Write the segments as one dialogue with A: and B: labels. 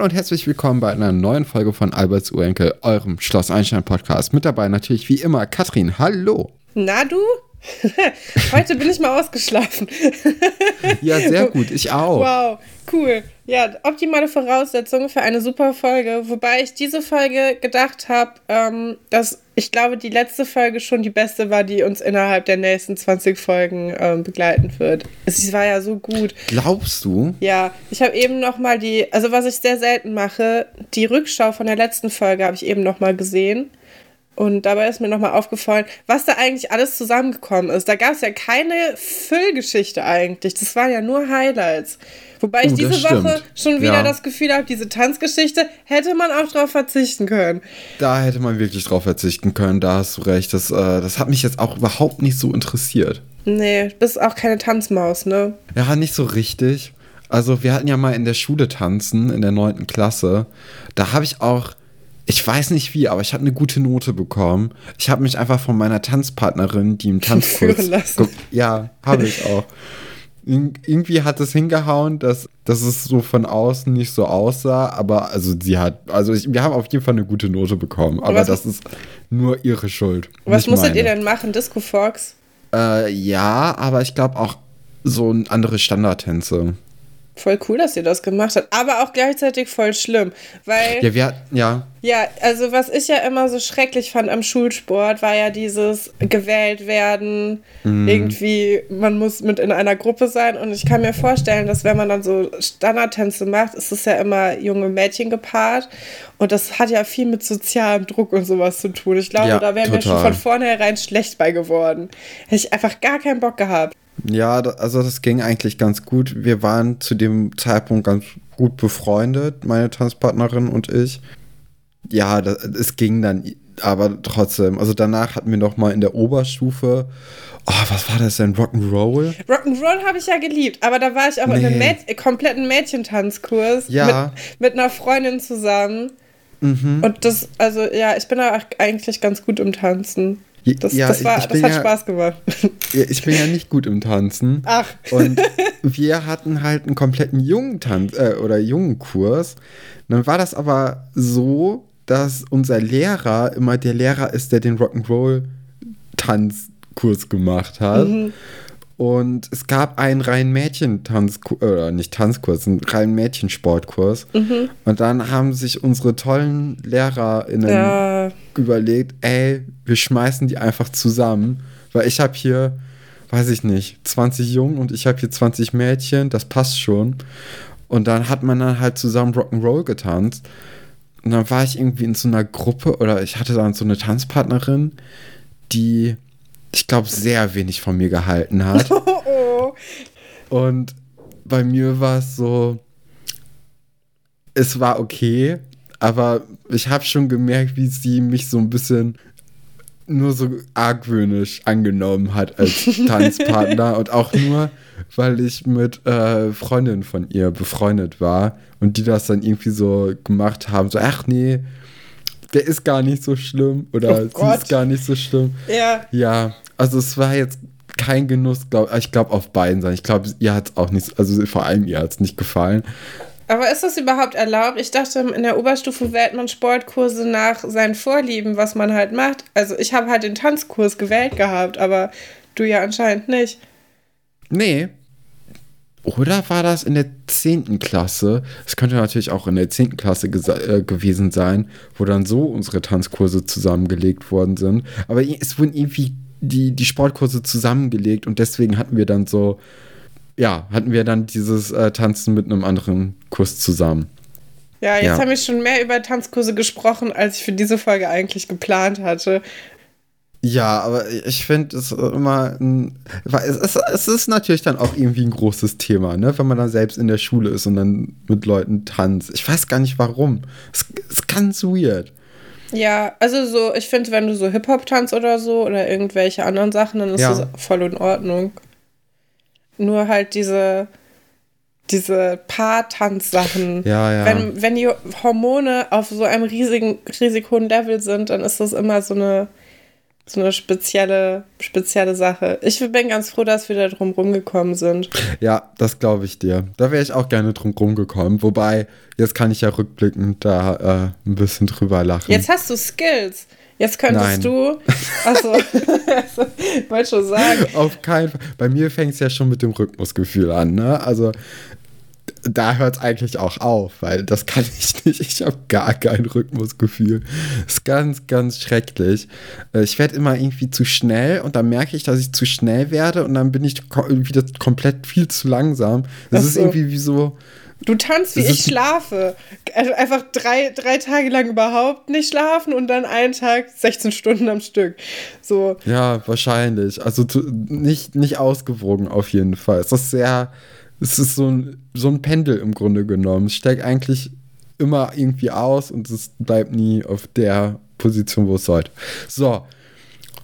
A: Hallo und herzlich willkommen bei einer neuen Folge von Alberts Urenkel, eurem Schloss Einstein Podcast. Mit dabei natürlich wie immer Katrin. Hallo.
B: Na du? Heute bin ich mal ausgeschlafen.
A: ja, sehr gut. Ich auch.
B: Wow, cool. Ja, optimale Voraussetzungen für eine super Folge. Wobei ich diese Folge gedacht habe, ähm, dass ich glaube, die letzte Folge schon die beste war, die uns innerhalb der nächsten 20 Folgen ähm, begleiten wird. Es war ja so gut.
A: Glaubst du?
B: Ja, ich habe eben noch mal die, also was ich sehr selten mache, die Rückschau von der letzten Folge habe ich eben noch mal gesehen. Und dabei ist mir nochmal aufgefallen, was da eigentlich alles zusammengekommen ist. Da gab es ja keine Füllgeschichte eigentlich. Das waren ja nur Highlights. Wobei ich uh, diese Woche schon wieder ja. das Gefühl habe, diese Tanzgeschichte hätte man auch drauf verzichten können.
A: Da hätte man wirklich drauf verzichten können, da hast du recht. Das, äh, das hat mich jetzt auch überhaupt nicht so interessiert.
B: Nee, du bist auch keine Tanzmaus, ne?
A: Ja, nicht so richtig. Also wir hatten ja mal in der Schule tanzen, in der neunten Klasse. Da habe ich auch ich weiß nicht wie, aber ich habe eine gute Note bekommen. Ich habe mich einfach von meiner Tanzpartnerin, die im Tanzkurs. Ja, habe ich auch. Ir irgendwie hat es hingehauen, dass, dass es so von außen nicht so aussah, aber also sie hat, also ich, wir haben auf jeden Fall eine gute Note bekommen, aber das ist nur ihre Schuld.
B: Was musstet ihr denn machen? Disco Fox?
A: Äh, ja, aber ich glaube auch so andere Standardtänze
B: voll cool, dass ihr das gemacht habt, aber auch gleichzeitig voll schlimm, weil
A: ja, wir, ja.
B: Ja, also was ich ja immer so schrecklich fand am Schulsport, war ja dieses gewählt werden, mm. irgendwie man muss mit in einer Gruppe sein und ich kann mir vorstellen, dass wenn man dann so Standardtänze macht, ist es ja immer junge Mädchen gepaart und das hat ja viel mit sozialem Druck und sowas zu tun. Ich glaube, ja, da wäre mir schon von vornherein schlecht bei geworden. Hätte ich einfach gar keinen Bock gehabt.
A: Ja, also das ging eigentlich ganz gut. Wir waren zu dem Zeitpunkt ganz gut befreundet, meine Tanzpartnerin und ich. Ja, das, es ging dann, aber trotzdem. Also danach hatten wir noch mal in der Oberstufe Oh, was war das denn? Rock'n'Roll?
B: Rock'n'Roll habe ich ja geliebt, aber da war ich auch nee. in einem Mäd kompletten Mädchentanzkurs
A: ja.
B: mit, mit einer Freundin zusammen. Mhm. Und das, also ja, ich bin da eigentlich ganz gut im Tanzen. Das, ja, das, war, das hat ja, Spaß gemacht.
A: Ich bin ja nicht gut im Tanzen.
B: Ach.
A: Und wir hatten halt einen kompletten jungen Tanz äh, oder jungen Kurs. Dann war das aber so, dass unser Lehrer immer der Lehrer ist, der den Rock'n'Roll Tanzkurs gemacht hat. Mhm. Und es gab einen reinen Mädchen-Tanzkurs, oder nicht Tanzkurs, einen reinen Mädchensportkurs. Mhm. Und dann haben sich unsere tollen LehrerInnen ja. überlegt, ey, wir schmeißen die einfach zusammen. Weil ich habe hier, weiß ich nicht, 20 Jungen und ich habe hier 20 Mädchen, das passt schon. Und dann hat man dann halt zusammen Rock'n'Roll getanzt. Und dann war ich irgendwie in so einer Gruppe oder ich hatte dann so eine Tanzpartnerin, die ich glaube, sehr wenig von mir gehalten hat. Oh. Und bei mir war es so, es war okay, aber ich habe schon gemerkt, wie sie mich so ein bisschen nur so argwöhnisch angenommen hat als Tanzpartner und auch nur, weil ich mit äh, Freundinnen von ihr befreundet war und die das dann irgendwie so gemacht haben, so, ach nee, der ist gar nicht so schlimm oder oh sie ist gar nicht so schlimm.
B: Ja.
A: Ja, also es war jetzt kein Genuss, glaub, ich glaube auf beiden Seiten. Ich glaube, ihr hat es auch nicht, also vor allem ihr hat es nicht gefallen.
B: Aber ist das überhaupt erlaubt? Ich dachte, in der Oberstufe wählt man Sportkurse nach seinen Vorlieben, was man halt macht. Also ich habe halt den Tanzkurs gewählt gehabt, aber du ja anscheinend nicht.
A: Nee. Oder war das in der 10. Klasse? Es könnte natürlich auch in der 10. Klasse äh, gewesen sein, wo dann so unsere Tanzkurse zusammengelegt worden sind. Aber es wurden irgendwie die, die Sportkurse zusammengelegt und deswegen hatten wir dann so, ja, hatten wir dann dieses äh, Tanzen mit einem anderen Kurs zusammen.
B: Ja, jetzt ja. haben wir schon mehr über Tanzkurse gesprochen, als ich für diese Folge eigentlich geplant hatte.
A: Ja, aber ich finde es immer, ein, es, ist, es ist natürlich dann auch irgendwie ein großes Thema, ne? wenn man dann selbst in der Schule ist und dann mit Leuten tanzt. Ich weiß gar nicht warum. Es ist ganz weird.
B: Ja, also so, ich finde, wenn du so Hip-Hop tanzt oder so oder irgendwelche anderen Sachen, dann ist ja. das voll in Ordnung. Nur halt diese, diese Paar-Tanz-Sachen.
A: Ja, ja.
B: Wenn, wenn die Hormone auf so einem riesigen, riesig hohen Level sind, dann ist das immer so eine so eine spezielle, spezielle Sache. Ich bin ganz froh, dass wir da drum rumgekommen sind.
A: Ja, das glaube ich dir. Da wäre ich auch gerne drum rumgekommen. Wobei, jetzt kann ich ja rückblickend da äh, ein bisschen drüber lachen.
B: Jetzt hast du Skills. Jetzt könntest Nein. du. Achso, ich wollte schon sagen.
A: Auf keinen Fall. Bei mir fängt es ja schon mit dem Rhythmusgefühl an, ne? Also da hört es eigentlich auch auf, weil das kann ich nicht. Ich habe gar kein Rhythmusgefühl. Ist ganz, ganz schrecklich. Äh, ich werde immer irgendwie zu schnell und dann merke ich, dass ich zu schnell werde und dann bin ich wieder komplett viel zu langsam. Das so. ist irgendwie wie so.
B: Du tanzt wie ich schlafe. Also einfach drei, drei Tage lang überhaupt nicht schlafen und dann einen Tag 16 Stunden am Stück. So.
A: Ja, wahrscheinlich. Also nicht, nicht ausgewogen auf jeden Fall. Es ist sehr es ist so ein, so ein Pendel im Grunde genommen. Es steigt eigentlich immer irgendwie aus und es bleibt nie auf der Position, wo es sollte. So,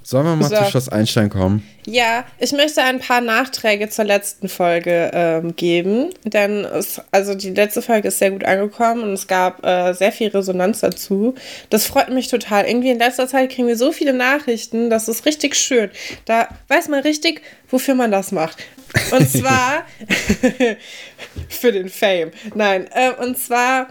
A: Sollen wir mal so. zu Schloss Einstein kommen?
B: Ja, ich möchte ein paar Nachträge zur letzten Folge ähm, geben, denn es, also die letzte Folge ist sehr gut angekommen und es gab äh, sehr viel Resonanz dazu. Das freut mich total. Irgendwie in letzter Zeit kriegen wir so viele Nachrichten, das ist richtig schön. Da weiß man richtig, wofür man das macht. Und zwar für den Fame. Nein, äh, und zwar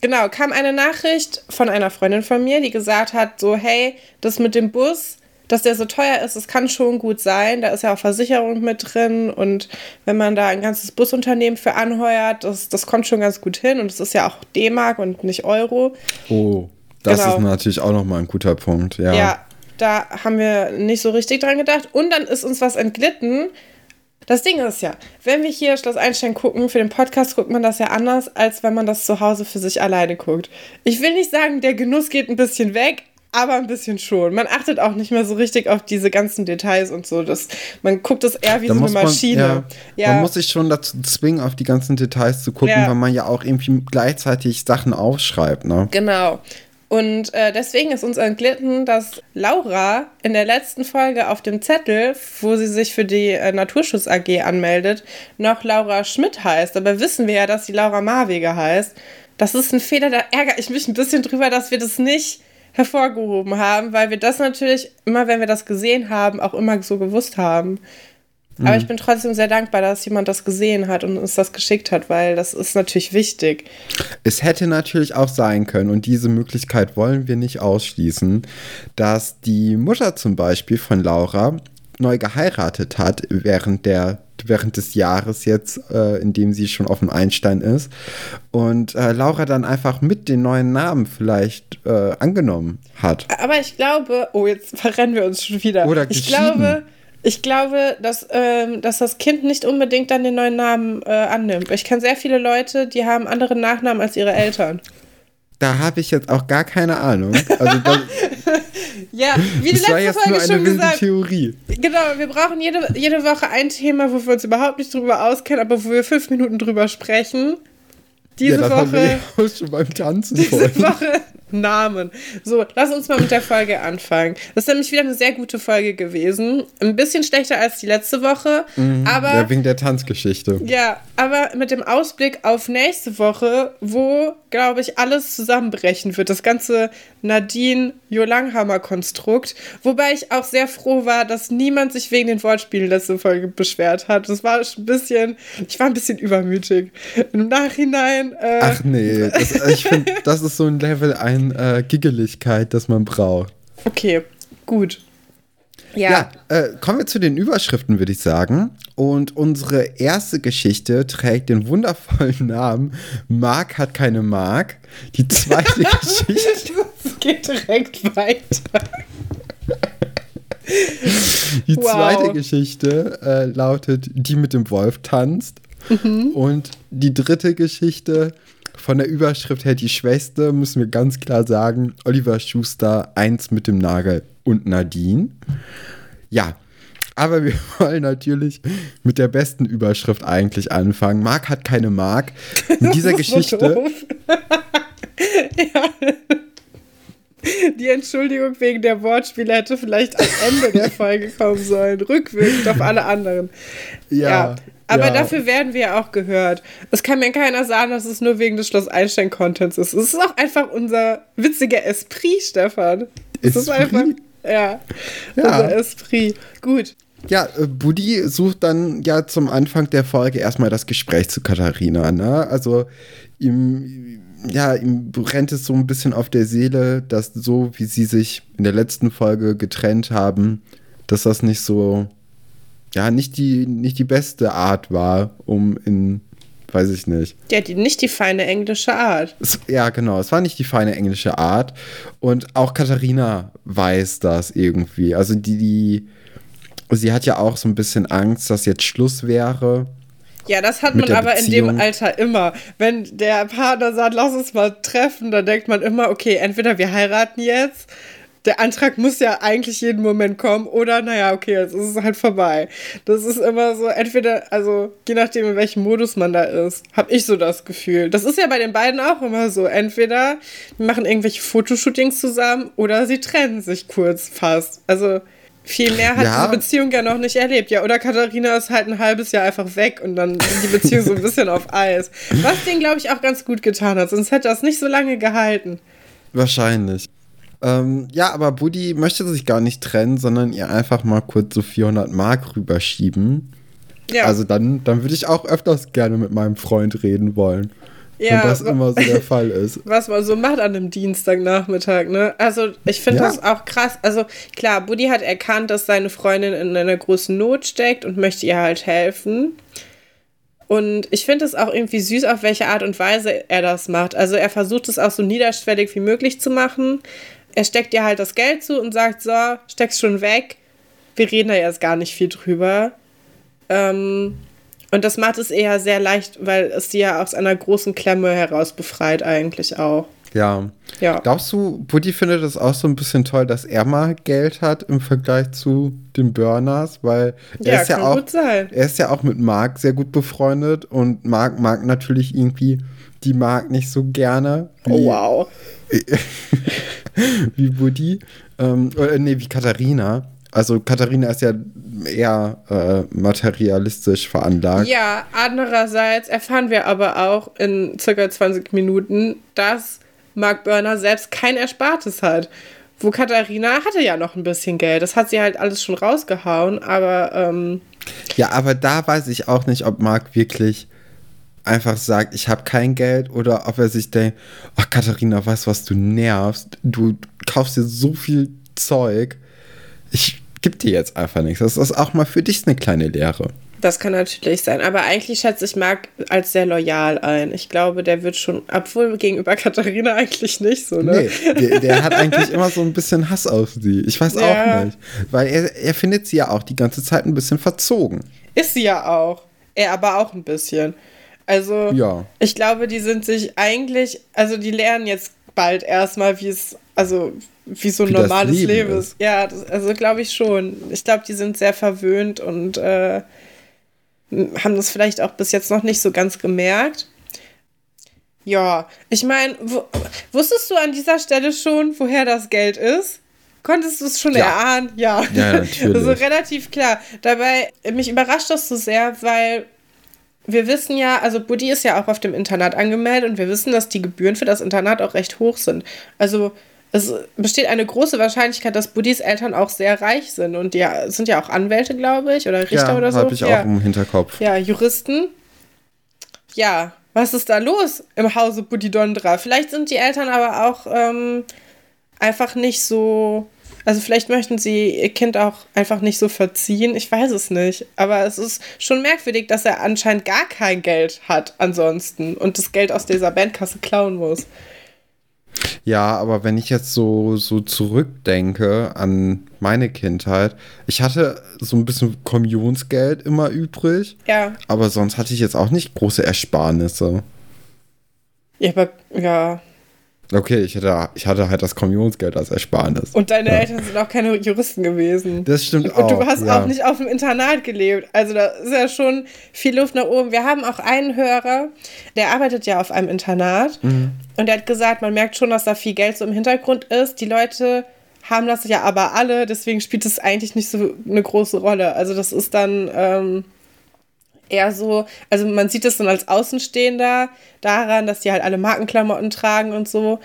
B: genau kam eine Nachricht von einer Freundin von mir, die gesagt hat so hey, das mit dem Bus dass der so teuer ist, das kann schon gut sein. Da ist ja auch Versicherung mit drin und wenn man da ein ganzes Busunternehmen für anheuert, das, das kommt schon ganz gut hin und es ist ja auch D-Mark und nicht Euro.
A: Oh, das genau. ist natürlich auch nochmal ein guter Punkt, ja.
B: Ja, da haben wir nicht so richtig dran gedacht und dann ist uns was entglitten. Das Ding ist ja, wenn wir hier Schloss Einstein gucken, für den Podcast guckt man das ja anders, als wenn man das zu Hause für sich alleine guckt. Ich will nicht sagen, der Genuss geht ein bisschen weg, aber ein bisschen schon. Man achtet auch nicht mehr so richtig auf diese ganzen Details und so. Das, man guckt es eher wie da so eine Maschine.
A: Man, ja, ja. man muss sich schon dazu zwingen, auf die ganzen Details zu gucken, ja. weil man ja auch irgendwie gleichzeitig Sachen aufschreibt. Ne?
B: Genau. Und äh, deswegen ist uns entglitten, dass Laura in der letzten Folge auf dem Zettel, wo sie sich für die äh, Naturschutz AG anmeldet, noch Laura Schmidt heißt. Aber wissen wir ja, dass sie Laura Marwege heißt. Das ist ein Fehler, da ärgere ich mich ein bisschen drüber, dass wir das nicht hervorgehoben haben, weil wir das natürlich immer, wenn wir das gesehen haben, auch immer so gewusst haben. Mhm. Aber ich bin trotzdem sehr dankbar, dass jemand das gesehen hat und uns das geschickt hat, weil das ist natürlich wichtig.
A: Es hätte natürlich auch sein können, und diese Möglichkeit wollen wir nicht ausschließen, dass die Mutter zum Beispiel von Laura neu geheiratet hat während der während des Jahres jetzt, äh, in dem sie schon auf dem Einstein ist. Und äh, Laura dann einfach mit den neuen Namen vielleicht äh, angenommen hat.
B: Aber ich glaube, oh, jetzt verrennen wir uns schon wieder.
A: Oder
B: ich glaube, ich glaube, dass, ähm, dass das Kind nicht unbedingt dann den neuen Namen äh, annimmt. Ich kenne sehr viele Leute, die haben andere Nachnamen als ihre Eltern.
A: Da habe ich jetzt auch gar keine Ahnung. Also das,
B: ja, wie die letzte Folge schon gesagt. Theorie. Genau, wir brauchen jede, jede Woche ein Thema, wo wir uns überhaupt nicht drüber auskennen, aber wo wir fünf Minuten drüber sprechen. Diese ja, Woche. schon beim Tanzen diese Woche Namen. So, lass uns mal mit der Folge anfangen. Das ist nämlich wieder eine sehr gute Folge gewesen. Ein bisschen schlechter als die letzte Woche, mhm, aber.
A: Ja, wegen der Tanzgeschichte.
B: Ja, aber mit dem Ausblick auf nächste Woche, wo, glaube ich, alles zusammenbrechen wird. Das ganze Nadine-Jo-Langhammer-Konstrukt. Wobei ich auch sehr froh war, dass niemand sich wegen den Wortspielen letzte Folge beschwert hat. Das war ein bisschen. Ich war ein bisschen übermütig. Im Nachhinein. Äh,
A: Ach nee, das, ich finde, das ist so ein Level 1 an äh, Giggeligkeit, das man braucht.
B: Okay, gut.
A: Ja, ja äh, kommen wir zu den Überschriften, würde ich sagen. Und unsere erste Geschichte trägt den wundervollen Namen Mark hat keine Mark. Die zweite Geschichte.
B: Es geht direkt weiter.
A: Die wow. zweite Geschichte äh, lautet Die mit dem Wolf tanzt. Mhm. Und die dritte Geschichte von der Überschrift her die Schwester, müssen wir ganz klar sagen, Oliver Schuster, eins mit dem Nagel und Nadine. Ja, aber wir wollen natürlich mit der besten Überschrift eigentlich anfangen. Mark hat keine Mark. In dieser Geschichte.
B: Ja. Die Entschuldigung wegen der Wortspiele hätte vielleicht am Ende der Folge kommen sollen. Rückwirkend auf alle anderen. Ja. ja. Aber ja. dafür werden wir auch gehört. Es kann mir keiner sagen, dass es nur wegen des Schloss Einstein-Contents ist. Es ist auch einfach unser witziger Esprit, Stefan. Es ist einfach. ja. ja. Unser Esprit. Gut.
A: Ja, äh, Buddy sucht dann ja zum Anfang der Folge erstmal das Gespräch zu Katharina, ne? Also ihm, ja, ihm brennt es so ein bisschen auf der Seele, dass so wie sie sich in der letzten Folge getrennt haben, dass das nicht so, ja, nicht die, nicht die beste Art war, um in weiß ich nicht.
B: Ja, die, nicht die feine englische Art.
A: Es, ja, genau, es war nicht die feine englische Art. Und auch Katharina weiß das irgendwie. Also die, die, sie hat ja auch so ein bisschen Angst, dass jetzt Schluss wäre.
B: Ja, das hat man aber Beziehung. in dem Alter immer. Wenn der Partner sagt, lass uns mal treffen, dann denkt man immer, okay, entweder wir heiraten jetzt der Antrag muss ja eigentlich jeden Moment kommen oder naja, okay, jetzt ist es halt vorbei. Das ist immer so, entweder, also je nachdem, in welchem Modus man da ist, habe ich so das Gefühl. Das ist ja bei den beiden auch immer so. Entweder die machen irgendwelche Fotoshootings zusammen oder sie trennen sich kurz fast. Also viel mehr hat ja. diese Beziehung ja noch nicht erlebt. Ja, oder Katharina ist halt ein halbes Jahr einfach weg und dann die Beziehung so ein bisschen auf Eis. Was den, glaube ich, auch ganz gut getan hat, sonst hätte das nicht so lange gehalten.
A: Wahrscheinlich. Ähm, ja, aber Buddy möchte sich gar nicht trennen, sondern ihr einfach mal kurz so 400 Mark rüberschieben. Ja. Also dann, dann würde ich auch öfters gerne mit meinem Freund reden wollen. Ja, wenn das immer so der Fall ist.
B: Was man so macht an einem Dienstagnachmittag, ne? Also, ich finde ja. das auch krass. Also, klar, Buddy hat erkannt, dass seine Freundin in einer großen Not steckt und möchte ihr halt helfen. Und ich finde es auch irgendwie süß, auf welche Art und Weise er das macht. Also, er versucht es auch so niederschwellig wie möglich zu machen er steckt dir halt das Geld zu und sagt, so, steck's schon weg. Wir reden da jetzt gar nicht viel drüber. Ähm, und das macht es eher sehr leicht, weil es sie ja aus einer großen Klemme heraus befreit eigentlich auch.
A: Ja. ja. Glaubst du, Buddy findet es auch so ein bisschen toll, dass er mal Geld hat im Vergleich zu den Burners, weil er ja, ist ja auch er ist ja auch mit Mark sehr gut befreundet und Mark mag natürlich irgendwie die Mark nicht so gerne.
B: oh wow.
A: wie Buddy. Ähm, oder nee, wie Katharina. Also Katharina ist ja eher äh, materialistisch veranlagt.
B: Ja, andererseits erfahren wir aber auch in circa 20 Minuten, dass Mark Burner selbst kein Erspartes hat. Wo Katharina hatte ja noch ein bisschen Geld. Das hat sie halt alles schon rausgehauen, aber. Ähm
A: ja, aber da weiß ich auch nicht, ob Mark wirklich einfach sagt, ich habe kein Geld oder ob er sich denkt, ach Katharina, weißt du was, du nervst, du kaufst dir so viel Zeug, ich gebe dir jetzt einfach nichts. Das ist auch mal für dich eine kleine Lehre.
B: Das kann natürlich sein, aber eigentlich schätze ich Marc als sehr loyal ein. Ich glaube, der wird schon, obwohl gegenüber Katharina eigentlich nicht so, ne?
A: Nee, der, der hat eigentlich immer so ein bisschen Hass auf sie. Ich weiß ja. auch nicht. Weil er, er findet sie ja auch die ganze Zeit ein bisschen verzogen.
B: Ist sie ja auch. Er aber auch ein bisschen. Also, ja. ich glaube, die sind sich eigentlich, also die lernen jetzt bald erstmal, wie es, also wie so ein wie normales Leben, Leben, ist. Ja, das, also glaube ich schon. Ich glaube, die sind sehr verwöhnt und äh, haben das vielleicht auch bis jetzt noch nicht so ganz gemerkt. Ja, ich meine, wusstest du an dieser Stelle schon, woher das Geld ist? Konntest du es schon ja. erahnen? Ja. Ja, natürlich. also relativ klar. Dabei, mich überrascht das so sehr, weil wir wissen ja, also Buddy ist ja auch auf dem Internat angemeldet und wir wissen, dass die Gebühren für das Internat auch recht hoch sind. Also es besteht eine große Wahrscheinlichkeit, dass Buddys Eltern auch sehr reich sind und die sind ja auch Anwälte, glaube ich, oder Richter ja, oder so. habe
A: ich ja. auch im Hinterkopf.
B: Ja, Juristen. Ja, was ist da los im Hause Buddy Dondra? Vielleicht sind die Eltern aber auch ähm, einfach nicht so also vielleicht möchten sie ihr Kind auch einfach nicht so verziehen. Ich weiß es nicht. Aber es ist schon merkwürdig, dass er anscheinend gar kein Geld hat ansonsten und das Geld aus dieser Bandkasse klauen muss.
A: Ja, aber wenn ich jetzt so, so zurückdenke an meine Kindheit, ich hatte so ein bisschen Kommunionsgeld immer übrig.
B: Ja.
A: Aber sonst hatte ich jetzt auch nicht große Ersparnisse.
B: Ja, aber ja,
A: Okay, ich hatte, ich hatte halt das Kommunionsgeld als Ersparnis.
B: Und deine ja. Eltern sind auch keine Juristen gewesen.
A: Das stimmt
B: auch.
A: Und
B: du hast ja. auch nicht auf dem Internat gelebt. Also da ist ja schon viel Luft nach oben. Wir haben auch einen Hörer, der arbeitet ja auf einem Internat. Mhm. Und der hat gesagt, man merkt schon, dass da viel Geld so im Hintergrund ist. Die Leute haben das ja aber alle, deswegen spielt es eigentlich nicht so eine große Rolle. Also das ist dann... Ähm, eher so, also man sieht es dann als Außenstehender daran, dass die halt alle Markenklamotten tragen und so.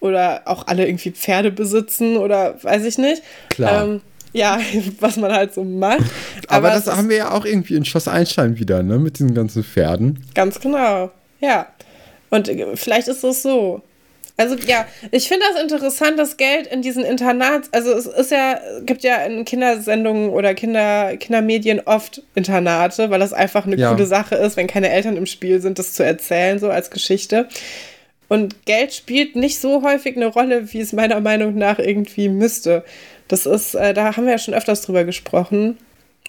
B: oder auch alle irgendwie Pferde besitzen oder weiß ich nicht. Klar. Ähm, ja, was man halt so macht.
A: Aber, Aber das haben wir ja auch irgendwie in Schloss Einstein wieder, ne? Mit diesen ganzen Pferden.
B: Ganz genau, ja. Und äh, vielleicht ist es so. Also ja, ich finde das interessant, das Geld in diesen Internats, also es ist ja, gibt ja in Kindersendungen oder Kinder, Kindermedien oft Internate, weil das einfach eine ja. coole Sache ist, wenn keine Eltern im Spiel sind, das zu erzählen, so als Geschichte. Und Geld spielt nicht so häufig eine Rolle, wie es meiner Meinung nach irgendwie müsste. Das ist, äh, da haben wir ja schon öfters drüber gesprochen.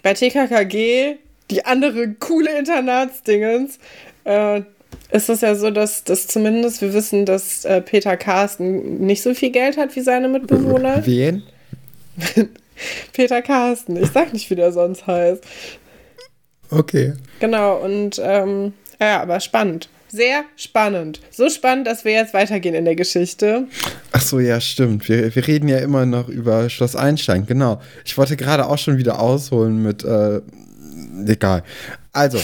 B: Bei TKKG, die andere coole Internatsdingens, äh, ist es ja so, dass, dass zumindest wir wissen, dass äh, Peter Carsten nicht so viel Geld hat wie seine Mitbewohner.
A: Wen?
B: Peter Carsten. Ich sag nicht, wie der sonst heißt.
A: Okay.
B: Genau, und ähm, ja, aber spannend. Sehr spannend. So spannend, dass wir jetzt weitergehen in der Geschichte.
A: Ach so, ja, stimmt. Wir, wir reden ja immer noch über Schloss Einstein, genau. Ich wollte gerade auch schon wieder ausholen mit, äh, egal. Also,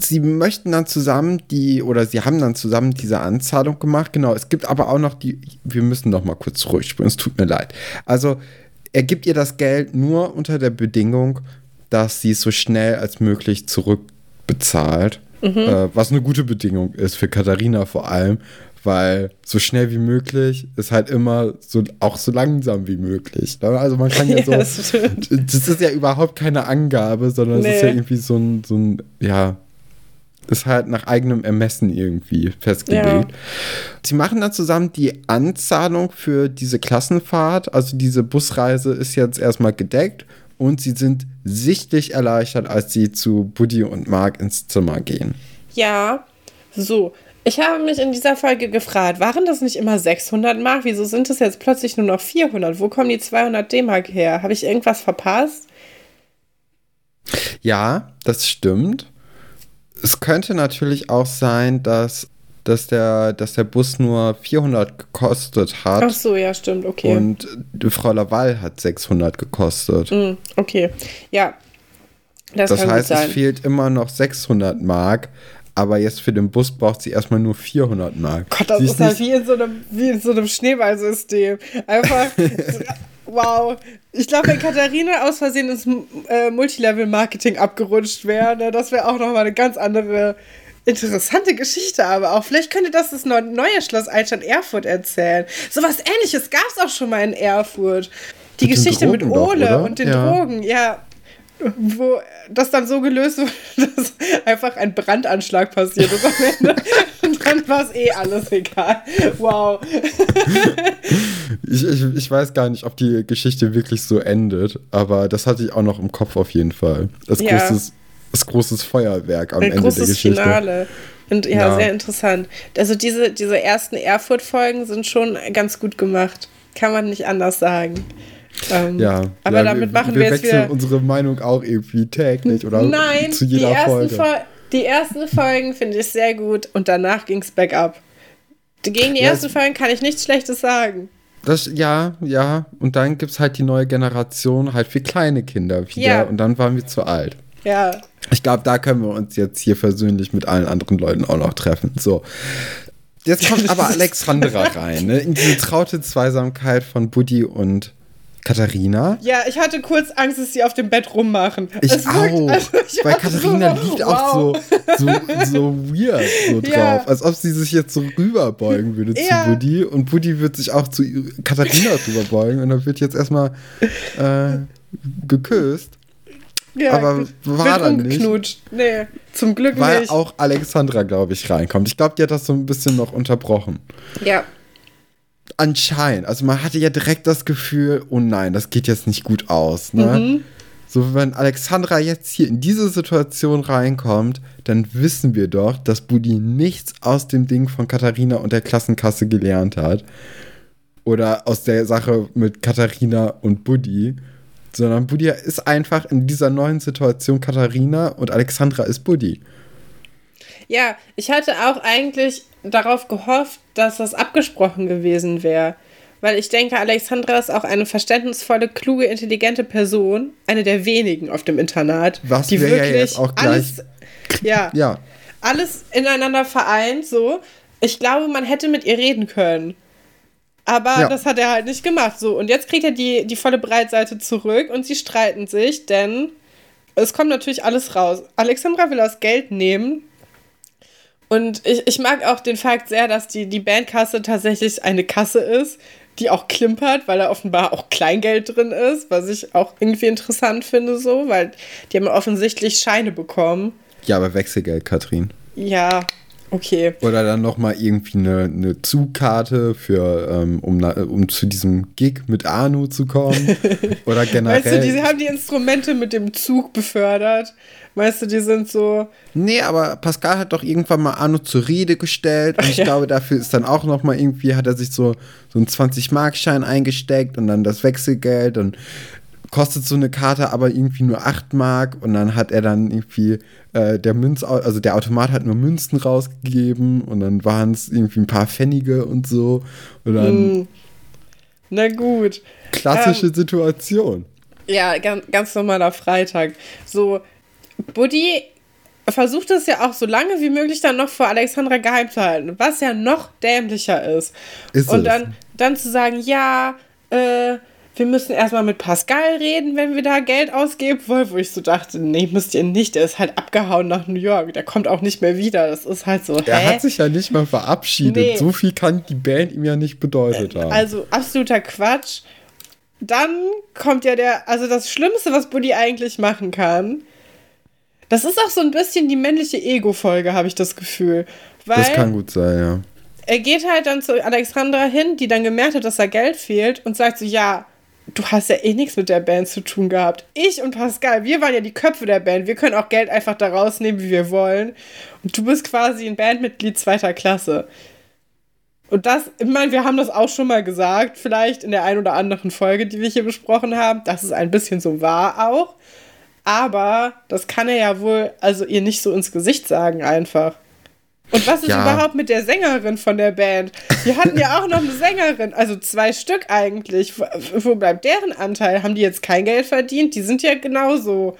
A: sie möchten dann zusammen die, oder sie haben dann zusammen diese Anzahlung gemacht. Genau, es gibt aber auch noch die, wir müssen noch mal kurz zurückspringen, es tut mir leid. Also, er gibt ihr das Geld nur unter der Bedingung, dass sie es so schnell als möglich zurückbezahlt. Mhm. Äh, was eine gute Bedingung ist für Katharina vor allem, weil so schnell wie möglich ist halt immer so auch so langsam wie möglich. Ne? Also man kann ja so, ja, das, das, ist ja überhaupt keine Angabe, sondern nee. es ist ja irgendwie so ein, so ein, ja, ist halt nach eigenem Ermessen irgendwie festgelegt. Ja. Sie machen dann zusammen die Anzahlung für diese Klassenfahrt, also diese Busreise ist jetzt erstmal gedeckt und sie sind sichtlich erleichtert, als sie zu Buddy und Mark ins Zimmer gehen.
B: Ja, so. Ich habe mich in dieser Folge gefragt, waren das nicht immer 600 Mark? Wieso sind es jetzt plötzlich nur noch 400? Wo kommen die 200 D-Mark her? Habe ich irgendwas verpasst?
A: Ja, das stimmt. Es könnte natürlich auch sein, dass, dass, der, dass der Bus nur 400 gekostet hat.
B: Ach so, ja, stimmt, okay.
A: Und Frau Laval hat 600 gekostet.
B: Mm, okay, ja.
A: Das, das heißt, es fehlt immer noch 600 Mark, aber jetzt für den Bus braucht sie erstmal nur 400 Mark.
B: Gott, das sie ist, ist halt wie in so einem, wie in so einem Schneeballsystem. Einfach Wow. Ich glaube, wenn Katharina aus Versehen ins äh, Multilevel-Marketing abgerutscht wäre, ne, das wäre auch nochmal eine ganz andere, interessante Geschichte. Aber auch vielleicht könnte das das neue Schloss Altstadt Erfurt erzählen. So was ähnliches gab es auch schon mal in Erfurt. Die mit Geschichte mit Ole doch, und den ja. Drogen, ja wo das dann so gelöst wurde, dass einfach ein Brandanschlag passiert ist am Ende. Und dann war es eh alles egal. Wow.
A: Ich, ich, ich weiß gar nicht, ob die Geschichte wirklich so endet, aber das hatte ich auch noch im Kopf auf jeden Fall. Das, ja. großes, das großes Feuerwerk am ein Ende der Geschichte. Finale.
B: Und ja, ja, sehr interessant. Also diese, diese ersten Erfurt-Folgen sind schon ganz gut gemacht. Kann man nicht anders sagen.
A: Ähm, ja,
B: aber
A: ja,
B: damit machen wir,
A: wir jetzt wieder unsere Meinung auch irgendwie täglich oder
B: Nein, zu jeder die Folge. Fol die ersten Folgen finde ich sehr gut und danach ging es bergab. Gegen die ja, ersten Folgen kann ich nichts Schlechtes sagen.
A: Das, ja, ja. Und dann gibt es halt die neue Generation, halt für kleine Kinder wieder. Ja. Und dann waren wir zu alt.
B: Ja.
A: Ich glaube, da können wir uns jetzt hier versöhnlich mit allen anderen Leuten auch noch treffen. So. Jetzt kommt aber Alexandra rein, ne? In diese traute Zweisamkeit von Buddy und Katharina?
B: Ja, ich hatte kurz Angst, dass sie auf dem Bett rummachen.
A: Ich es auch. Wirkt, also ich Weil Katharina so, liegt wow. auch so, so, so weird so drauf. Ja. Als ob sie sich jetzt so rüberbeugen würde ja. zu Buddy. Und Buddy wird sich auch zu Katharina rüberbeugen. Und dann wird jetzt erstmal äh, geküsst. Ja, aber war dann nicht.
B: Nee, zum Glück
A: weil
B: nicht.
A: Weil auch Alexandra, glaube ich, reinkommt. Ich glaube, die hat das so ein bisschen noch unterbrochen.
B: Ja
A: anscheinend, also man hatte ja direkt das Gefühl, oh nein, das geht jetzt nicht gut aus. Ne? Mhm. So, wenn Alexandra jetzt hier in diese Situation reinkommt, dann wissen wir doch, dass Buddy nichts aus dem Ding von Katharina und der Klassenkasse gelernt hat. Oder aus der Sache mit Katharina und Buddy. Sondern Buddy ist einfach in dieser neuen Situation Katharina und Alexandra ist Buddy.
B: Ja, ich hatte auch eigentlich darauf gehofft, dass das abgesprochen gewesen wäre. Weil ich denke, Alexandra ist auch eine verständnisvolle, kluge, intelligente Person. Eine der wenigen auf dem Internat.
A: Was die wirklich ja auch gleich
B: alles, ja,
A: ja.
B: alles ineinander vereint, so. Ich glaube, man hätte mit ihr reden können. Aber ja. das hat er halt nicht gemacht. So, und jetzt kriegt er die, die volle Breitseite zurück und sie streiten sich, denn es kommt natürlich alles raus. Alexandra will das Geld nehmen. Und ich, ich mag auch den Fakt sehr, dass die, die Bandkasse tatsächlich eine Kasse ist, die auch klimpert, weil da offenbar auch Kleingeld drin ist, was ich auch irgendwie interessant finde, so, weil die haben offensichtlich Scheine bekommen.
A: Ja, aber Wechselgeld, Katrin.
B: Ja, Okay.
A: Oder dann nochmal irgendwie eine, eine Zugkarte für, ähm, um, um zu diesem Gig mit Anu zu kommen. Oder generell.
B: Weißt du, die haben die Instrumente mit dem Zug befördert. Weißt du, die sind so.
A: Nee, aber Pascal hat doch irgendwann mal Arno zur Rede gestellt. Und ich ja. glaube, dafür ist dann auch noch mal irgendwie, hat er sich so, so einen 20-Mark-Schein eingesteckt und dann das Wechselgeld. Und kostet so eine Karte aber irgendwie nur 8 Mark und dann hat er dann irgendwie äh, der Münz, also der Automat hat nur Münzen rausgegeben und dann waren es irgendwie ein paar Pfennige und so. Und dann. Hm.
B: Na gut.
A: Klassische ähm, Situation.
B: Ja, ganz, ganz normaler Freitag. So, Buddy versucht es ja auch so lange wie möglich dann noch vor Alexandra geheim zu halten, was ja noch dämlicher ist. ist und dann, dann zu sagen, ja, äh, wir müssen erstmal mit Pascal reden, wenn wir da Geld ausgeben wollen, wo ich so dachte, nee, müsst ihr nicht, der ist halt abgehauen nach New York, der kommt auch nicht mehr wieder, das ist halt so,
A: Er hat sich ja nicht mal verabschiedet, nee. so viel kann die Band ihm ja nicht bedeutet haben.
B: Also absoluter Quatsch. Dann kommt ja der, also das Schlimmste, was Buddy eigentlich machen kann, das ist auch so ein bisschen die männliche Ego-Folge, habe ich das Gefühl.
A: Weil das kann gut sein, ja.
B: Er geht halt dann zu Alexandra hin, die dann gemerkt hat, dass da Geld fehlt und sagt so, ja, du hast ja eh nichts mit der Band zu tun gehabt. Ich und Pascal, wir waren ja die Köpfe der Band. Wir können auch Geld einfach da rausnehmen, wie wir wollen. Und du bist quasi ein Bandmitglied zweiter Klasse. Und das, ich meine, wir haben das auch schon mal gesagt, vielleicht in der ein oder anderen Folge, die wir hier besprochen haben, dass es ein bisschen so war auch. Aber das kann er ja wohl, also ihr nicht so ins Gesicht sagen einfach. Und was ist ja. überhaupt mit der Sängerin von der Band? Wir hatten ja auch noch eine Sängerin, also zwei Stück eigentlich. Wo, wo bleibt deren Anteil? Haben die jetzt kein Geld verdient? Die sind ja genauso